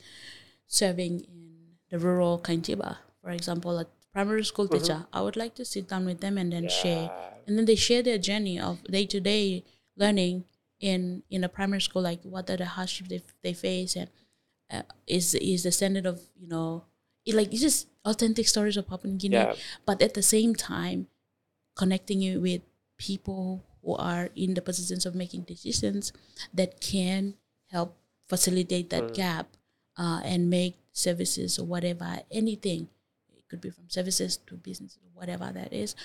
serving in the rural Kaintiba, for example a primary school teacher i would like to sit down with them and then share. And then they share their journey of day-to-day learning in in a primary school like what are the hardships they, they face? And uh, is is the standard of you know it, like it's just authentic stories of Papua New Guinea Yeah. but at the same time connecting you with people who are in the positions of making decisions that can help facilitate that gap uh, and make services or whatever anything it could be from services to business or whatever that is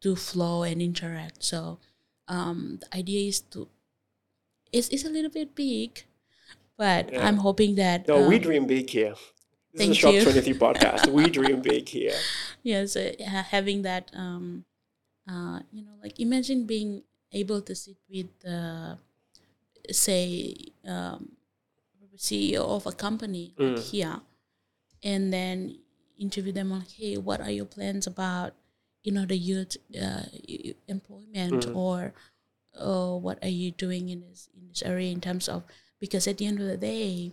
to flow and interact. So um, the idea is to it's, it's a little bit big but Yeah. i'm hoping that No, we um, dream big here. This is a Shop you. 23 podcast. We dream big here. yes uh, having that um uh you know like imagine being able to sit with uh say um ceo of a company like here and then interview them on hey what are your plans about you know the youth uh, employment or or what are you doing in this in this area in terms of because at the end of the day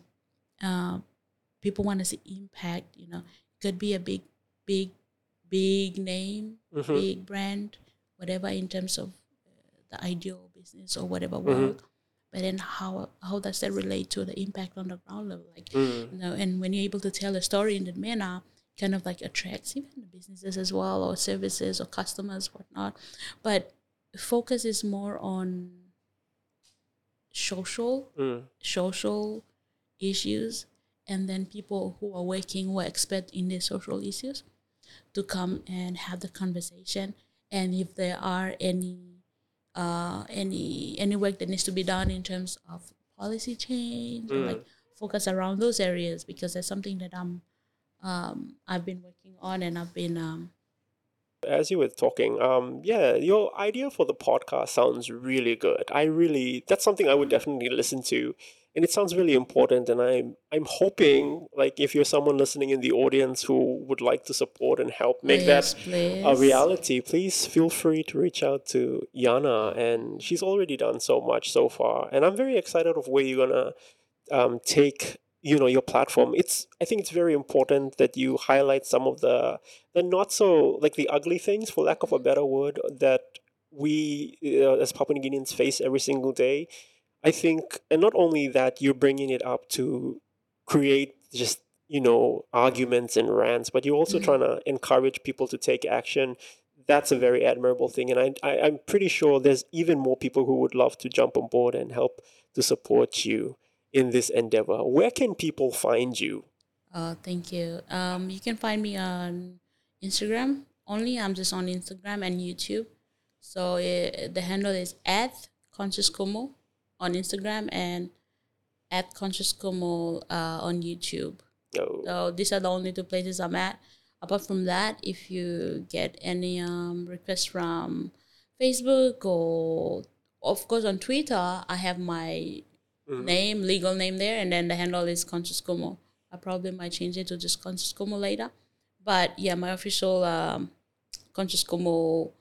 uh, people want to see impact you know. Could be a big big big name Mm-hmm. big brand whatever in terms of uh, the ideal business or whatever work. But then how how does that relate to the impact on the ground level? Like Mm. you know and when you're able to tell a story in that manner kind of like attracts even the businesses as well or services or customers whatnot. But focus is more on social Mm. social issues and then people who are working who are expert in these social issues to come and have the conversation and if there are any uh, any any work that needs to be done in terms of policy change or like focus around those areas because that's something that I'm um, I've been working on and I've been um, as you were talking, um, yeah, your idea for the podcast sounds really good. I really, that's something I would definitely listen to, and it sounds really important. And I'm, I'm hoping, like, if you're someone listening in the audience who would like to support and help make yes, that please. a reality, please feel free to reach out to Yana, and she's already done so much so far. And I'm very excited of where you're gonna um, take you know your platform it's i think it's very important that you highlight some of the the not so like the ugly things for lack of a better word that we uh, as papua new guineans face every single day. I think and not only that you're bringing it up to create just you know arguments and rants but you're also trying to encourage people to take action. That's a very admirable thing and I, I i'm pretty sure there's even more people who would love to jump on board and help to support you in this endeavor where can people find you Oh, thank you. Um, you can find me on Instagram only. I'm just on Instagram and YouTube. So it, the handle is at Conscious Kumul on Instagram and at Conscious Kumul uh, on YouTube. oh, So these are the only two places I'm at. Apart from that, if you get any um, requests from Facebook or of course on Twitter, I have my name, legal name there, and then the handle is Conscious Kumul. I probably might change it to just Conscious Kumul later. But yeah, my official um, Conscious Kumul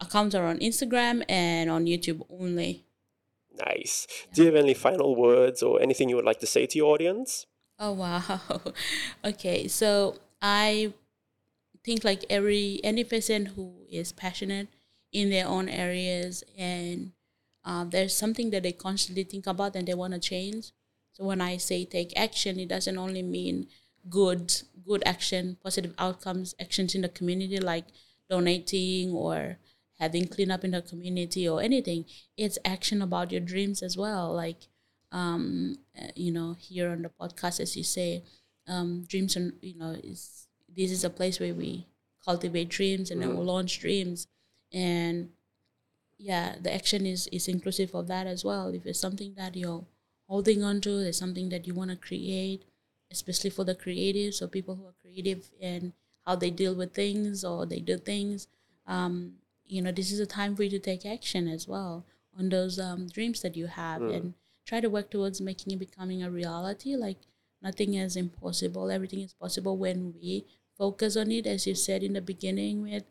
accounts are on Instagram and on YouTube only. nice do you have any final words or anything you would like to say to your audience Oh wow. okay, so I think like every any person who is passionate in their own areas and um, there's something that they constantly think about and they want to change. So when I say take action, it doesn't only mean good good action, positive outcomes, actions in the community like donating or having cleanup in the community or anything. It's action about your dreams as well, like um, uh, you know, here on the podcast, as you say, um, dreams and you know, is this is a place where we cultivate dreams and then we launch dreams, and yeah, the action is is inclusive of that as well. If it's something that you're holding on to, there's something that you want to create, especially for the creatives or people who are creative and how they deal with things or they do things. Um, you know, this is a time for you to take action as well on those um, dreams that you have and try to work towards making it becoming a reality. Like nothing is impossible. Everything is possible when we focus on it, as you said in the beginning with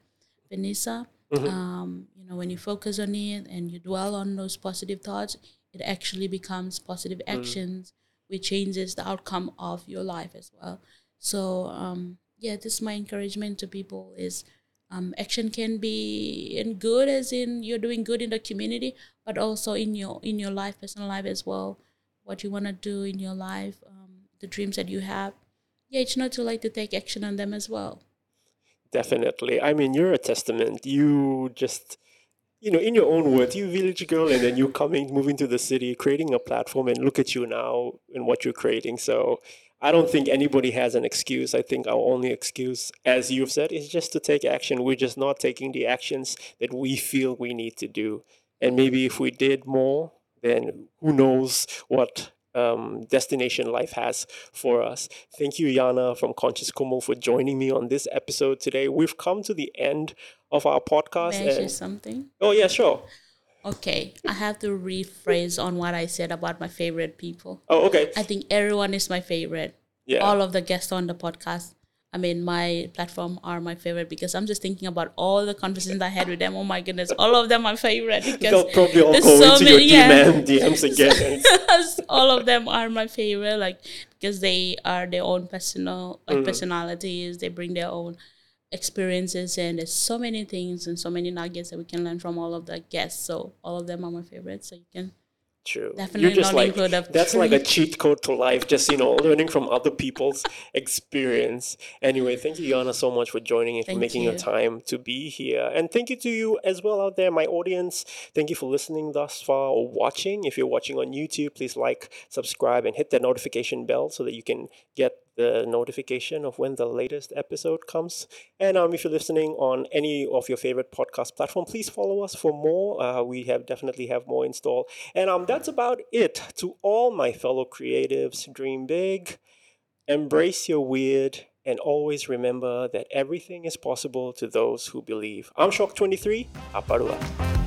Vanessa. Um, you know, when you focus on it and you dwell on those positive thoughts, it actually becomes positive actions, which changes the outcome of your life as well. So, um, yeah, this is my encouragement to people is um, action can be in good as in you're doing good in the community but also in your in your life personal life as well. What you want to do in your life um, the dreams that you have. Yeah it's not too late to take action on them as well definitely i mean you're a testament you just you know in your own words you village girl and then you coming moving to the city creating a platform and look at you now and what you're creating so I don't think anybody has an excuse. I think our only excuse, as you've said, is just to take action. We're just not taking the actions that we feel we need to do. And maybe if we did more, then who knows what um, destination life has for us. Thank you, Yana from Conscious Kumul, for joining me on this episode today. We've come to the end of our podcast. May I share something? Oh, yeah, sure. Okay, I have to rephrase on what I said about my favorite people. Oh, okay. I think everyone is my favorite. Yeah. All of the guests on the podcast, I mean, my platform are my favorite because I'm just thinking about all the conversations I had with them. Oh my goodness, all of them are favorite because They'll probably all go so into many- your yeah. DM, DMs again. all of them are my favorite, like because they are their own personal like Mm-hmm. personalities. They bring their own experiences, and there's so many things and so many nuggets that we can learn from all of the guests. So all of them are my favorite. So you can True. Definitely You're just like that's like a cheat code to life. Just you know, learning from other people's experience. Anyway, thank you, Yana, so much for joining and for making your time to be here. And thank you to you as well out there, my audience. Thank you for listening thus far or watching. If you're watching on YouTube, please like, subscribe, and hit that notification bell so that you can get the notification of when the latest episode comes. And um, if you're listening on any of your favorite podcast platform, please follow us for more. Uh, we have definitely have more in store. And um, that's about it. To all my fellow creatives, dream big, embrace your weird, and always remember that everything is possible to those who believe. I'm Shock23, Aparua.